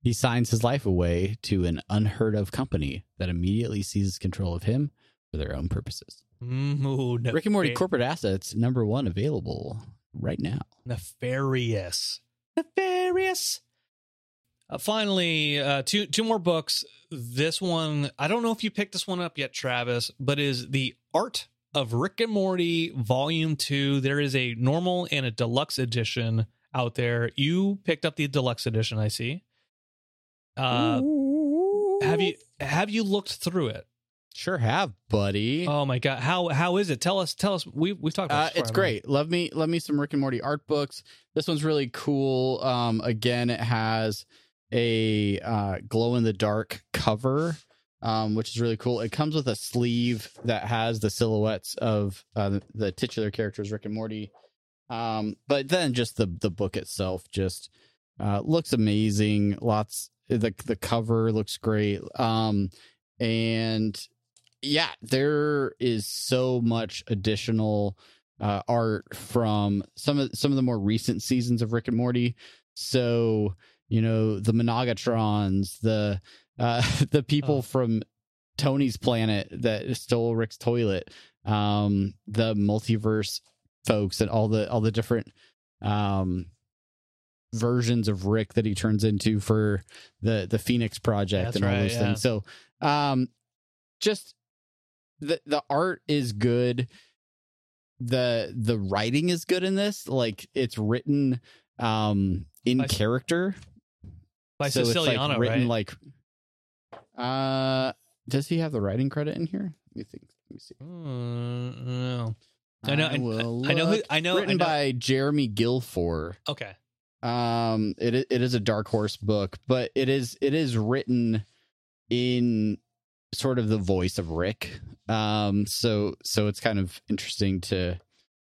he signs his life away to an unheard of company that immediately seizes control of him for their own purposes. Mm, ooh, Rick and Morty nefa- corporate assets number one available right now. nefarious. Nefarious. Uh, finally uh two two more books. This one i don't know if you picked this one up yet travis but is the art of rick and morty volume 2 there is a normal and a deluxe edition out there. You picked up the deluxe edition i see uh have you have you looked through it Sure have, buddy. oh my god how how is it tell us tell us we we've talked about Uh, it's before, great. Love me, love me some Rick and Morty art books. This one's really cool. Um, again, it has a uh, glow in the dark cover. um, which is really cool. It comes with a sleeve that has the silhouettes of uh, the, the titular characters, Rick and Morty. Um, but then just the the book itself just uh, looks amazing. Lots the the cover looks great. Um, and yeah, there is so much additional uh, art from some of some of the more recent seasons of Rick and Morty. So you know the Monogatrons, the uh, [LAUGHS] the people Oh. from Tony's planet that stole Rick's toilet, um, the multiverse folks, and all the all the different um, versions of Rick that he turns into for the the Phoenix Project That's and all right, those yeah. things. So, um, just the the art is good. the The writing is good in this. Like it's written um in By- character By so it's Siciliano, like written right? like uh does he have the writing credit in here let me think let me see Mm, no. I know- I- I know who- I know- I written know- by jeremy guilford Okay. Um it it is a dark horse book but it is it is written in sort of the voice of rick. Um so so it's kind of interesting to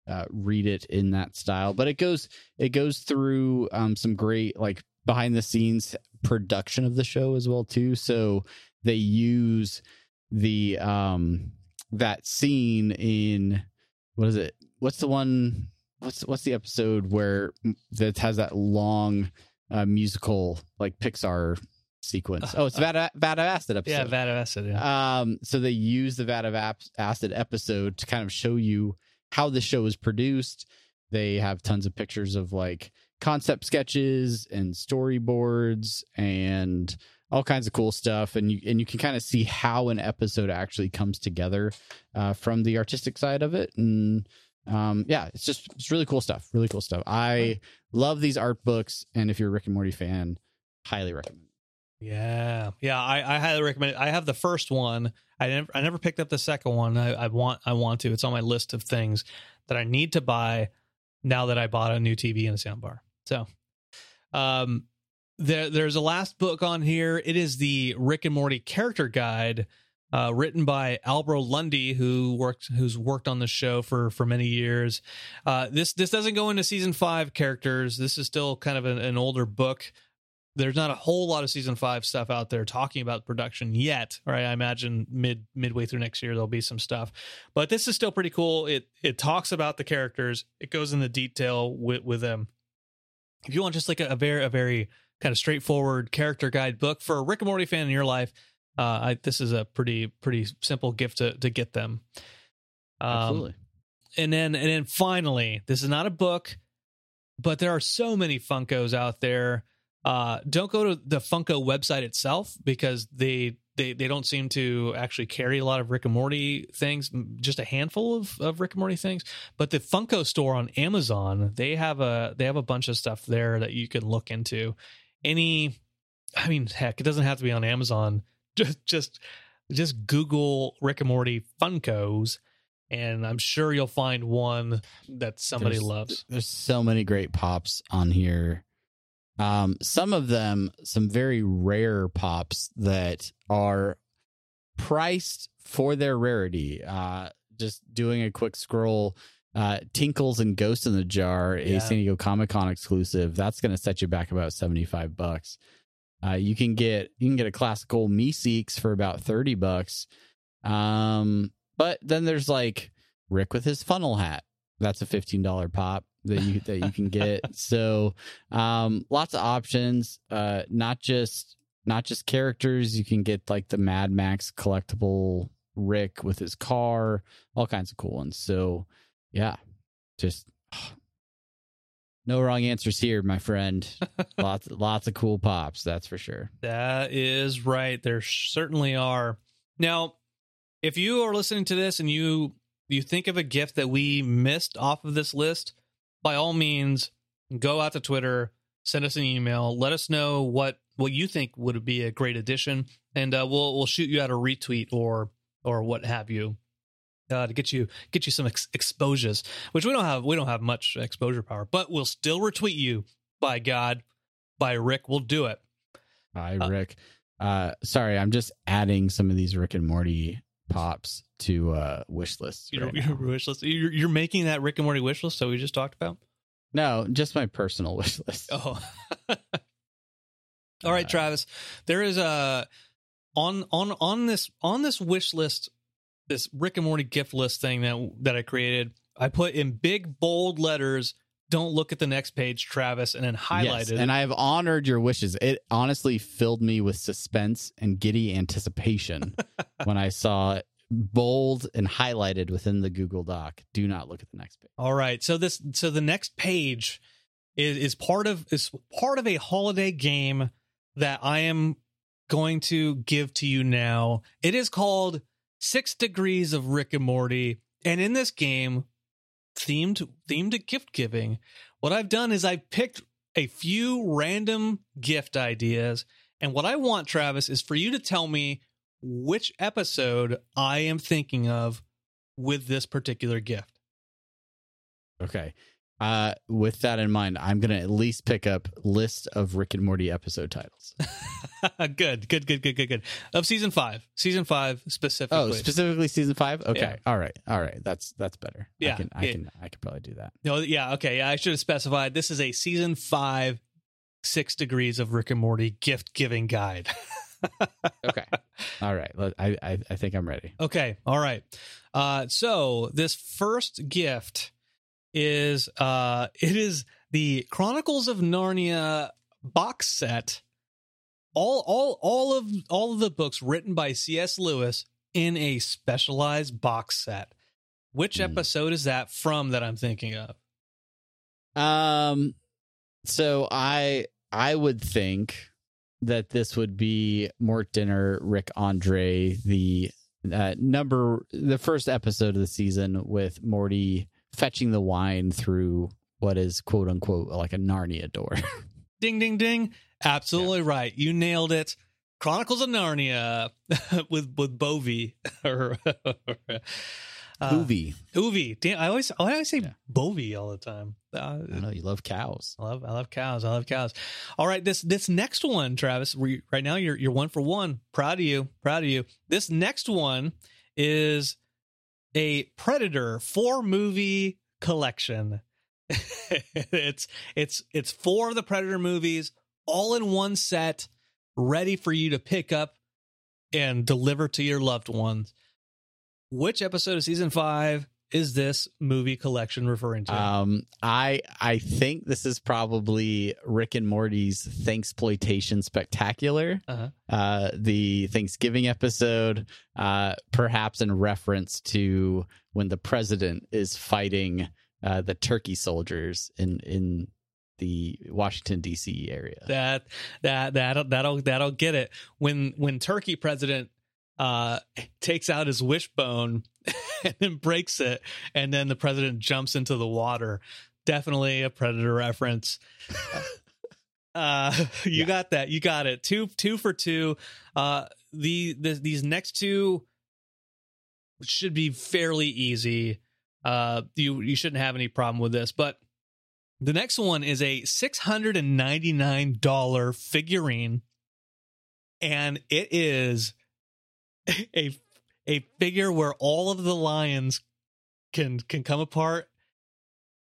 uh, read it in that style but it goes it goes through um some great like behind the scenes production of the show as well too. So they use the um that scene in what is it? What's the one what's what's the episode where that has that long uh, musical like Pixar sequence? Oh, it's Vat of, Vat of Acid episode. Yeah, Vat of Acid. Yeah. Um, so they use the Vat of Acid episode to kind of show you how the show is produced. They have tons of pictures of like concept sketches and storyboards and all kinds of cool stuff, and you and you can kind of see how an episode actually comes together uh, from the artistic side of it, and um, yeah, it's just it's really cool stuff. Really cool stuff. I love these art books, and if you're a Rick and Morty fan, highly recommend. Yeah, yeah. I, I highly recommend it. I have the first one. I never, I never picked up the second one. I, I want, I want to. It's on my list of things that I need to buy now that I bought a new TV and a soundbar. So, um, there, there's a last book on here. It is the Rick and Morty character guide, uh, written by Albro Lundy, who worked, who's worked on the show for for many years. Uh, this this doesn't go into season five characters. This is still kind of an, an older book. There's not a whole lot of season five stuff out there talking about production yet right? I imagine mid midway through next year there'll be some stuff. But this is still pretty cool. It it talks about the characters. It goes into detail with with them. If you want just like a, a very a very kind of straightforward character guide book for a rick and morty fan in your life uh I, this is a pretty pretty simple gift to to get them. Um Absolutely. and then and then finally this is not a book but there are so many funkos out there. Uh don't go to the funko website itself because they they they don't seem to actually carry a lot of rick and morty things just a handful of, of rick and morty things. But the funko store on amazon they have a they have a bunch of stuff there that you can look into. Any i mean heck it doesn't have to be on amazon just just just google rick and morty funkos and i'm sure you'll find one that somebody There's- loves There's so many great pops on here. Um, some of them, some very rare pops that are priced for their rarity. Uh, just doing a quick scroll, uh, Tinkles and Ghost in the Jar, Yeah. a San Diego Comic Con exclusive. That's going to set you back about seventy five bucks. Uh, you can get you can get a classical Meeseeks for about thirty bucks. Um, but then there's like Rick with his funnel hat. That's a fifteen dollar pop that you that you can get. [LAUGHS] so um lots of options. Uh not just not just characters. You can get like the Mad Max collectible Rick with his car, all kinds of cool ones. So yeah, just no wrong answers here, my friend. [LAUGHS] lots lots of cool pops, that's for sure. That is right. There certainly are. Now, if you are listening to this and you you think of a gift that we missed off of this list, by all means, go out to Twitter, send us an email, let us know what what you think would be a great addition, and uh, we'll we'll shoot you out a retweet or or what have you. Uh, to get you get you some ex- exposures, which we don't have we don't have much exposure power, but we'll still retweet you. By God, by Rick, we'll do it. Hi, Uh, Rick. Uh, sorry, I'm just adding some of these Rick and Morty pops to uh wish lists. Right your wish list. You're, you're making that Rick and Morty wish list that we just talked about. No, just my personal [LAUGHS] wish list. Oh. [LAUGHS] All right, Uh, Travis. There is a on on on this on this wish list, this Rick and Morty gift list thing that that I created. I put in big bold letters. Don't look at the next page, Travis, and then Yes, highlighted. it. and I have honored your wishes. It honestly filled me with suspense and giddy anticipation [LAUGHS] when I saw it bold and highlighted within the Google Doc. Do not look at the next page. All right. So this so the next page is is part of is part of a holiday game that I am going to give to you now. It is called Six Degrees of Rick and Morty. And in this game, themed themed to gift giving, what I've done is I've picked a few random gift ideas. And what I want, Travis, is for you to tell me which episode I am thinking of with this particular gift. Okay. Uh, with that in mind, I'm gonna at least pick up list of Rick and Morty episode titles. [LAUGHS] good, good, good, good, good, good. Of season five, season five specifically. Oh, specifically season five. Okay, Yeah. all right, all right. That's that's better. Yeah, I can I yeah. can I can probably do that. no, yeah, okay, yeah. I should have specified. This is a season five, six degrees of Rick and Morty gift giving guide. [LAUGHS] Okay, all right. I, I I think I'm ready. okay, all right. Uh, so this first gift is uh, it is the Chronicles of Narnia box set. All, all, all of all of the books written by C.S. Lewis in a specialized box set. Which Hmm. episode is that from that I'm thinking of? Um, so I I would think that this would be Mort Dinner, Rick Andre, the uh, number the first episode of the season with Morty fetching the wine through what is quote unquote like a Narnia door. [LAUGHS] Ding, ding, ding. Absolutely right. You nailed it. Chronicles of Narnia [LAUGHS] with with Bovie [LAUGHS] or uh. Uvi. Damn, I always I always say Yeah. All the time. Uh, I know you love cows. I love I love cows. I love cows. All right, this this next one, Travis. We, right now you're you're one for one. Proud of you. Proud of you. This next one is a Predator four movie collection. [LAUGHS] it's it's it's four of the Predator movies all in one set, ready for you to pick up and deliver to your loved ones. Which episode of season five is this movie collection referring to? Um, I I think this is probably Rick and Morty's Thanksploitation Spectacular, Uh-huh. uh, the Thanksgiving episode, uh, perhaps in reference to when the president is fighting uh, the turkey soldiers in in the Washington D.C. area. that that that'll that'll that'll get it when when turkey president uh takes out his wishbone [LAUGHS] and then breaks it and then the president jumps into the water. Definitely a predator reference. [LAUGHS] Uh [LAUGHS] you Yeah. got that. You got it. Two two for two. Uh the, the these next two should be fairly easy. Uh you you shouldn't have any problem with this but the next one is a $699 figurine and it is a a figure where all of the lions can can come apart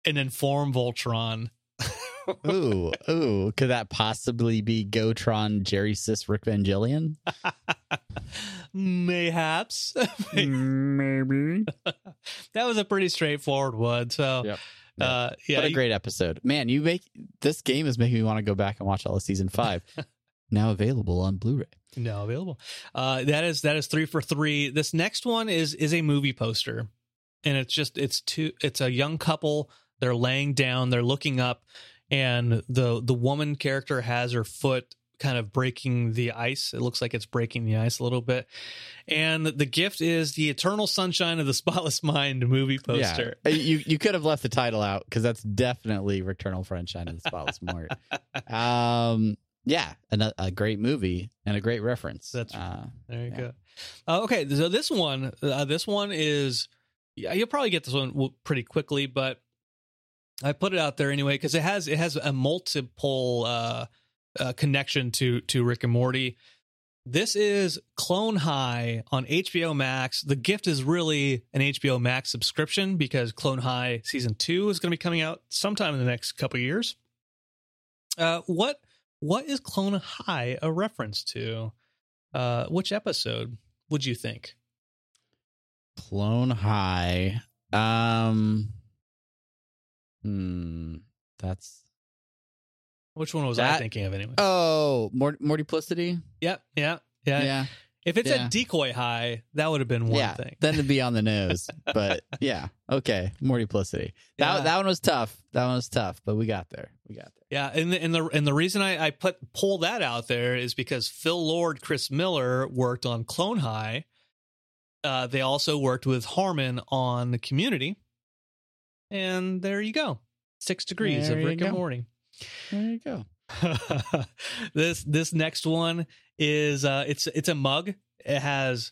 and then form Voltron. [LAUGHS] ooh, ooh, could that possibly be Gotron, Jerrysis, Rick Vangelion? [LAUGHS] Mayhaps. [LAUGHS] Maybe. that was a pretty straightforward one. So Yep. uh yeah, what a you- great episode, man! You make this game is making me want to go back and watch all of season five. Now available on Blu-ray. Now available. Uh, that is that is three for three. This next one is is a movie poster, and it's just it's two. It's a young couple. They're laying down. They're looking up, and the the woman character has her foot kind of breaking the ice. It looks like it's breaking the ice a little bit. And the gift is the Eternal Sunshine of the Spotless [LAUGHS] Mind movie poster. Yeah, Uh, you you could have left the title out because that's definitely Returnal Sunshine of the Spotless Mort. [LAUGHS] um, yeah, a, a great movie and a great reference. That's- uh, There you Yeah. go. Uh, okay, so this one, uh, this one is, yeah, you'll probably get this one pretty quickly, but I put it out there anyway because it has it has a multiple uh, uh, connection to to Rick and Morty. This is Clone High on HBO Max. The gift is really an HBO Max subscription because Clone High season two is going to be coming out sometime in the next couple years. Uh, what what is Clone High a reference to? Uh, which episode would you think? Clone High. Um. Hmm. That's. Which one was I thinking of anyway? Oh, Mort- Mortiplicity. yep, yeah, yeah, Yeah. If it's yeah. a decoy high, that would have been one yeah. thing. Then to be on the nose, [LAUGHS] but yeah. Okay. Mortiplicity. That Yeah. that one was tough. That one was tough, but we got there. We got there. Yeah, and the and the and the reason I, I put pull that out there is because Phil Lord, Chris Miller worked on Clone High. Uh, they also worked with Harmon on Community, and there you go, six degrees There of Rick and. Morty. There you go. [LAUGHS] this this next one is uh, it's it's a mug. It has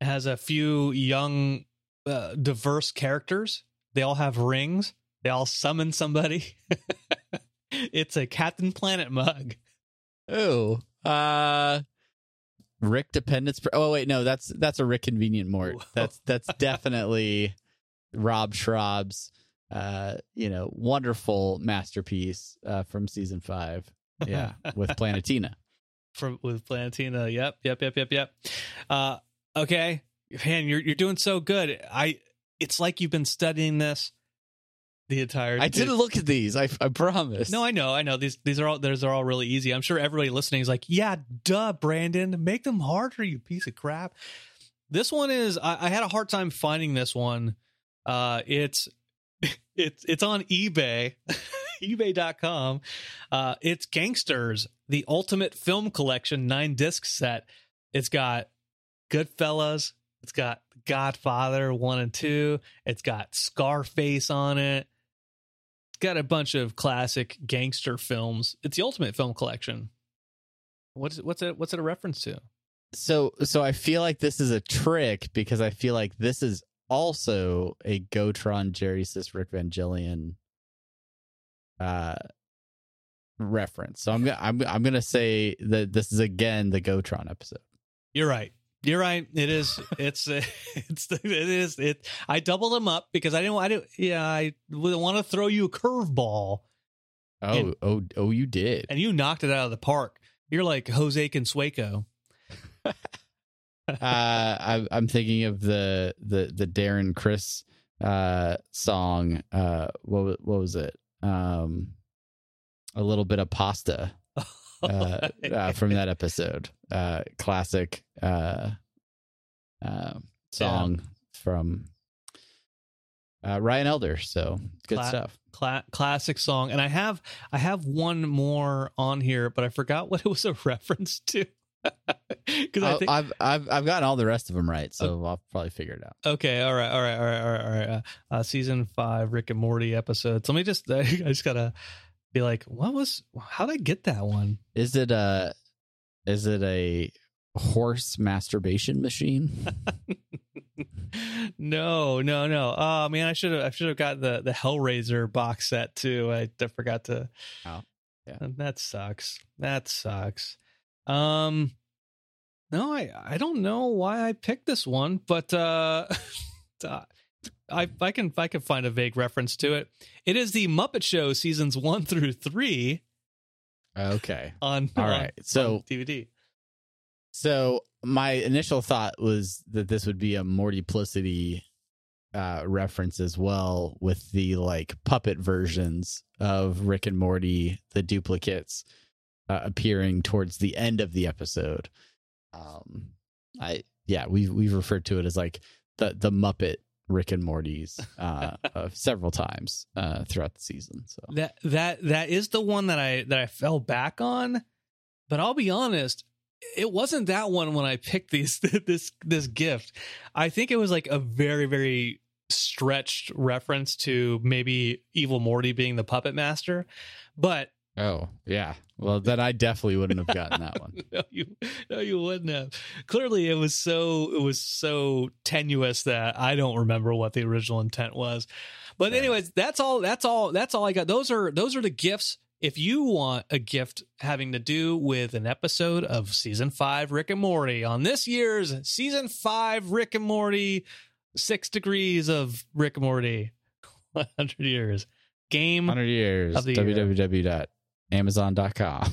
it has a few young, uh, diverse characters. They all have rings. They all summon somebody. [LAUGHS] it's a Captain Planet mug. Oh. Uh. Rick Dependence. Oh wait, no, that's that's a Rickconvenient Mort. Whoa. That's that's [LAUGHS] definitely Rob Schrab's. Uh, you know, wonderful masterpiece uh, from season five. Yeah, with [LAUGHS] Planetina. From with Planetina. Yep, yep, yep, yep, yep. Uh, okay, man, you're you're doing so good. I it's like you've been studying this the entire. I didn't look at these. I I promise. No, I know, I know. These these are all these are all really easy. I'm sure everybody listening is like, yeah, duh, Brandon, make them harder, you piece of crap. This one is. I, I had a hard time finding this one. Uh, it's [LAUGHS] it's it's on eBay, [LAUGHS] eBay.com. Uh, it's Gangsters, the Ultimate Film Collection nine disc set. It's got Goodfellas. It's got Godfather one and two. It's got Scarface on it It's got a bunch of classic gangster films. It's the ultimate film collection. What's what's it what's it a reference to? So so I feel like this is a trick because I feel like this is also a Gotron Jerrysis Rick Vangelion uh reference. So I'm gonna I'm I'm gonna say that this is again the Gotron episode. You're right. You're right. It is. [LAUGHS] It's. [LAUGHS] It's. [LAUGHS] It is. It. I doubled them up because I didn't. I didn't. Yeah. I want to throw you a curveball, Oh And- oh oh you did. and you knocked it out of the park. You're like Jose Canseco. uh I I'm thinking of the the the Darren Criss uh song uh what what was it? Um a little bit of pasta. [LAUGHS] uh, uh, from that episode. Uh, classic uh, uh, song from uh, Ryan Elder. So good Cla- stuff. Cla- classic song, and I have I have one more on here, but I forgot what it was a [LAUGHS] reference to. [LAUGHS] Because I think I've, I've I've gotten all the rest of them right, so I'll probably figure it out. Okay, all right, all right, all right, all right, all right. Uh, uh, season five, Rick and Morty episodes. Let me just, I just gotta be like, what was? How did I get that one? Is it a is it a horse masturbation machine? [LAUGHS] no, no, no. Oh man, I should have, I should have got the the Hellraiser box set too. I, I forgot to. Oh, yeah. that sucks. That sucks. Um, no, I I don't know why I picked this one, but uh, [LAUGHS] I I can I can find a vague reference to it. It is the Muppet Show seasons one through three okay. on all right, on- So on DVD. So my initial thought was that this would be a Mortiplicity uh, reference as well, with the like puppet versions of Rick and Morty, the duplicates uh, appearing towards the end of the episode. Um, I yeah, we we've referred to it as like the the Muppet Rick and Morty's uh, [LAUGHS] uh, several times uh, throughout the season. So That that that is the one that I that I fell back on, but I'll be honest, it wasn't that one when I picked these [LAUGHS] this this gift. I think it was like a very very stretched reference to maybe Evil Morty being the puppet master, but oh yeah, well then I definitely wouldn't have gotten that one. [LAUGHS] no, you no, you wouldn't have. Clearly, it was so it was so tenuous that I don't remember what the original intent was. But Yeah. anyways, that's all. That's all. That's all I got. Those are those are the gifts if you want a gift having to do with an episode of season five Rick and Morty on this year's season five Rick and Morty, six degrees of Rick and Morty, [LAUGHS] 100 years game 100 years. Of the www. year. www.amazon.com.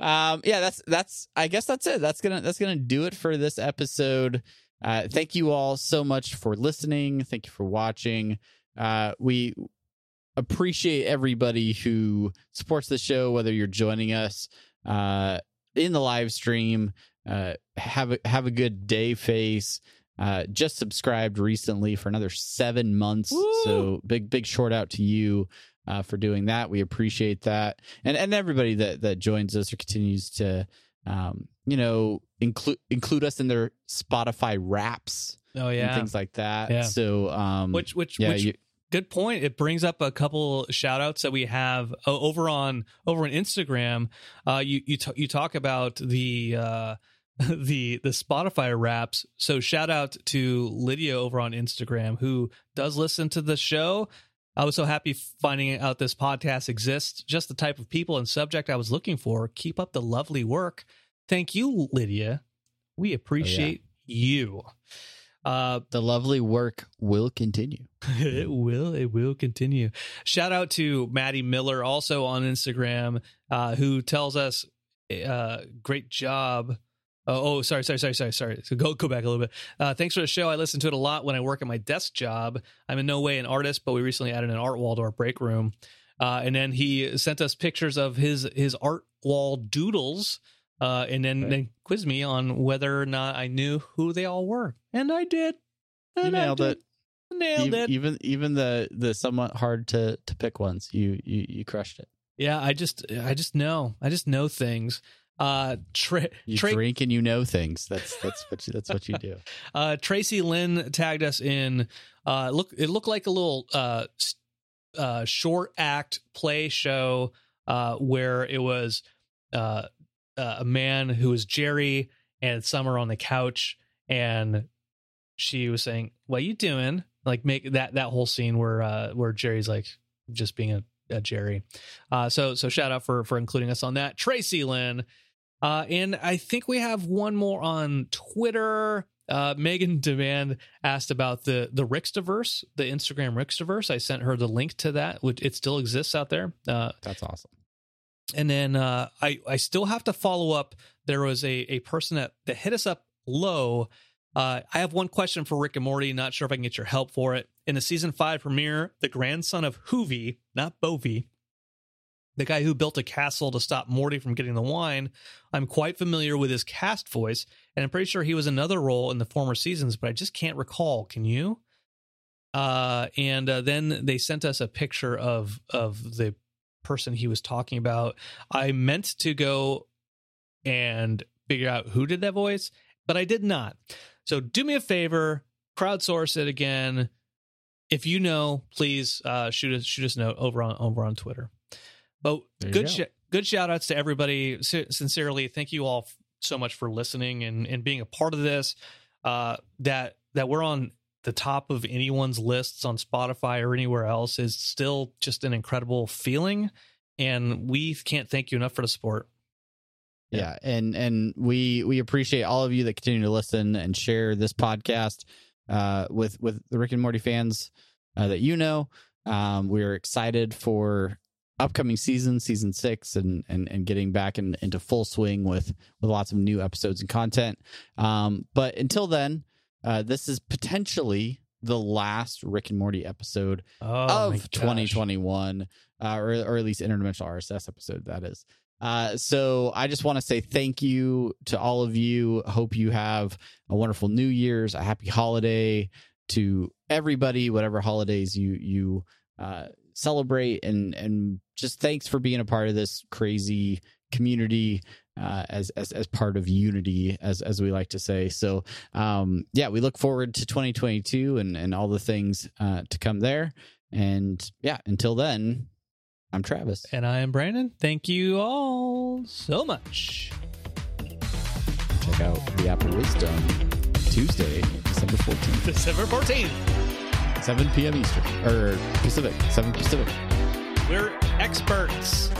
[LAUGHS] um, yeah, that's that's. I guess that's it. That's gonna that's gonna do it for this episode. Uh, thank you all so much for listening. Thank you for watching. Uh, we appreciate everybody who supports the show, whether you're joining us uh, in the live stream. Uh, have a have a good day, face. Uh, just subscribed recently for another seven months. Woo! So big big short out to you uh, for doing that. We appreciate that, and and everybody that that joins us or continues to, um, you know, include include us in their Spotify wraps oh and yeah things like that. Yeah. So um, which which yeah, which you, good point it brings up a couple shout outs that we have uh, over on over on instagram uh you you, t- you talk about the uh [LAUGHS] the the spotify raps so shout out to lydia over on instagram who does listen to the show i was so happy finding out this podcast exists just the type of people and subject i was looking for keep up the lovely work thank you lydia we appreciate you uh the lovely work will continue. [LAUGHS] it will. It will continue. Shout out to Maddie Miller, also on Instagram, uh, who tells us, uh, "Great job." Oh, oh, sorry, sorry, sorry, sorry, sorry. So go go back a little bit. Uh, thanks for the show. I listen to it a lot when I work at my desk job. I'm in no way an artist, but we recently added an art wall to our break room. Uh, and then he sent us pictures of his his art wall doodles, uh, and then, Right. then quizzed me on whether or not I knew who they all were, and I did. You And I nailed did. it. Nailed even, it. even even the the somewhat hard to to pick ones. You you you crushed it. Yeah, I just I just know. I just know things. Uh Tra- You Tra- drink and you know things. That's that's what you, that's what you do. [LAUGHS] uh Tracy Lynn tagged us in uh look it looked like a little uh uh short act play show uh where it was uh uh, a man who was Jerry and Summer on the couch and she was saying, "What you doing?" Like make that that whole scene where uh where Jerry's like just being a, a Jerry. Uh so so shout out for for including us on that. Tracy Lynn. Uh and I think we have one more on Twitter. Uh Megan Demand asked about the the Rickstaverse, the Instagram Rickstaverse. I sent her the link to that, which it still exists out there. Uh That's awesome. and then uh, I I still have to follow up. There was a a person that that hit us up low. Uh, I have one question for Rick and Morty. Not sure if I can get your help for it. In the season five premiere, the grandson of Hoovy, not Bovey, the guy who built a castle to stop Morty from getting the wine, I'm quite familiar with his cast voice, and I'm pretty sure he was another role in the former seasons, but I just can't recall. Can you? Uh, and uh, then they sent us a picture of of the person he was talking about. I meant to go and figure out who did that voice, but I did not. So do me a favor, crowdsource it again. If you know, please uh, shoot us shoot us a note over on over on Twitter. But There good go. sh- good shout outs to everybody. Si- sincerely, thank you all f- so much for listening and and being a part of this. Uh, that that we're on the top of anyone's lists on Spotify or anywhere else is still just an incredible feeling, and we can't thank you enough for the support. Yeah. and and we we appreciate all of you that continue to listen and share this podcast uh, with with the Rick and Morty fans uh, that you know. Um, we're excited for upcoming season, season six, and and and getting back in, into full swing with with lots of new episodes and content. Um, but until then, uh, this is potentially the last Rick and Morty episode Oh, of 2021, uh, or or at least interdimensional RSS episode that is. Uh, so I just want to say thank you to all of you. Hope you have a wonderful New Year's, a happy holiday to everybody, whatever holidays you you uh, celebrate, and and just thanks for being a part of this crazy community uh, as as as part of unity, as as we like to say. So um, yeah, we look forward to 2022 and and all the things uh, to come there. And yeah, until then, I'm Travis. And I am Brandon. Thank you all so much. Check out the Apple Wisdom Tuesday, December 14th, December 14th. 7 p.m. Eastern or Pacific, 7 Pacific. We're experts.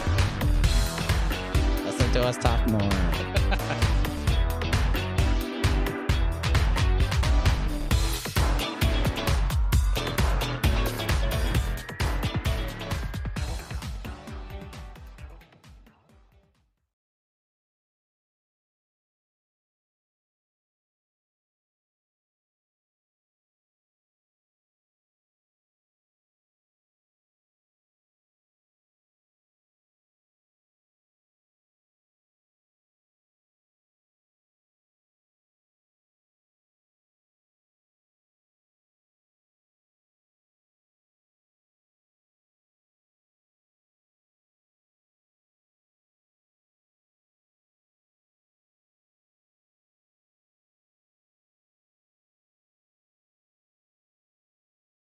Listen to us talk more. [LAUGHS]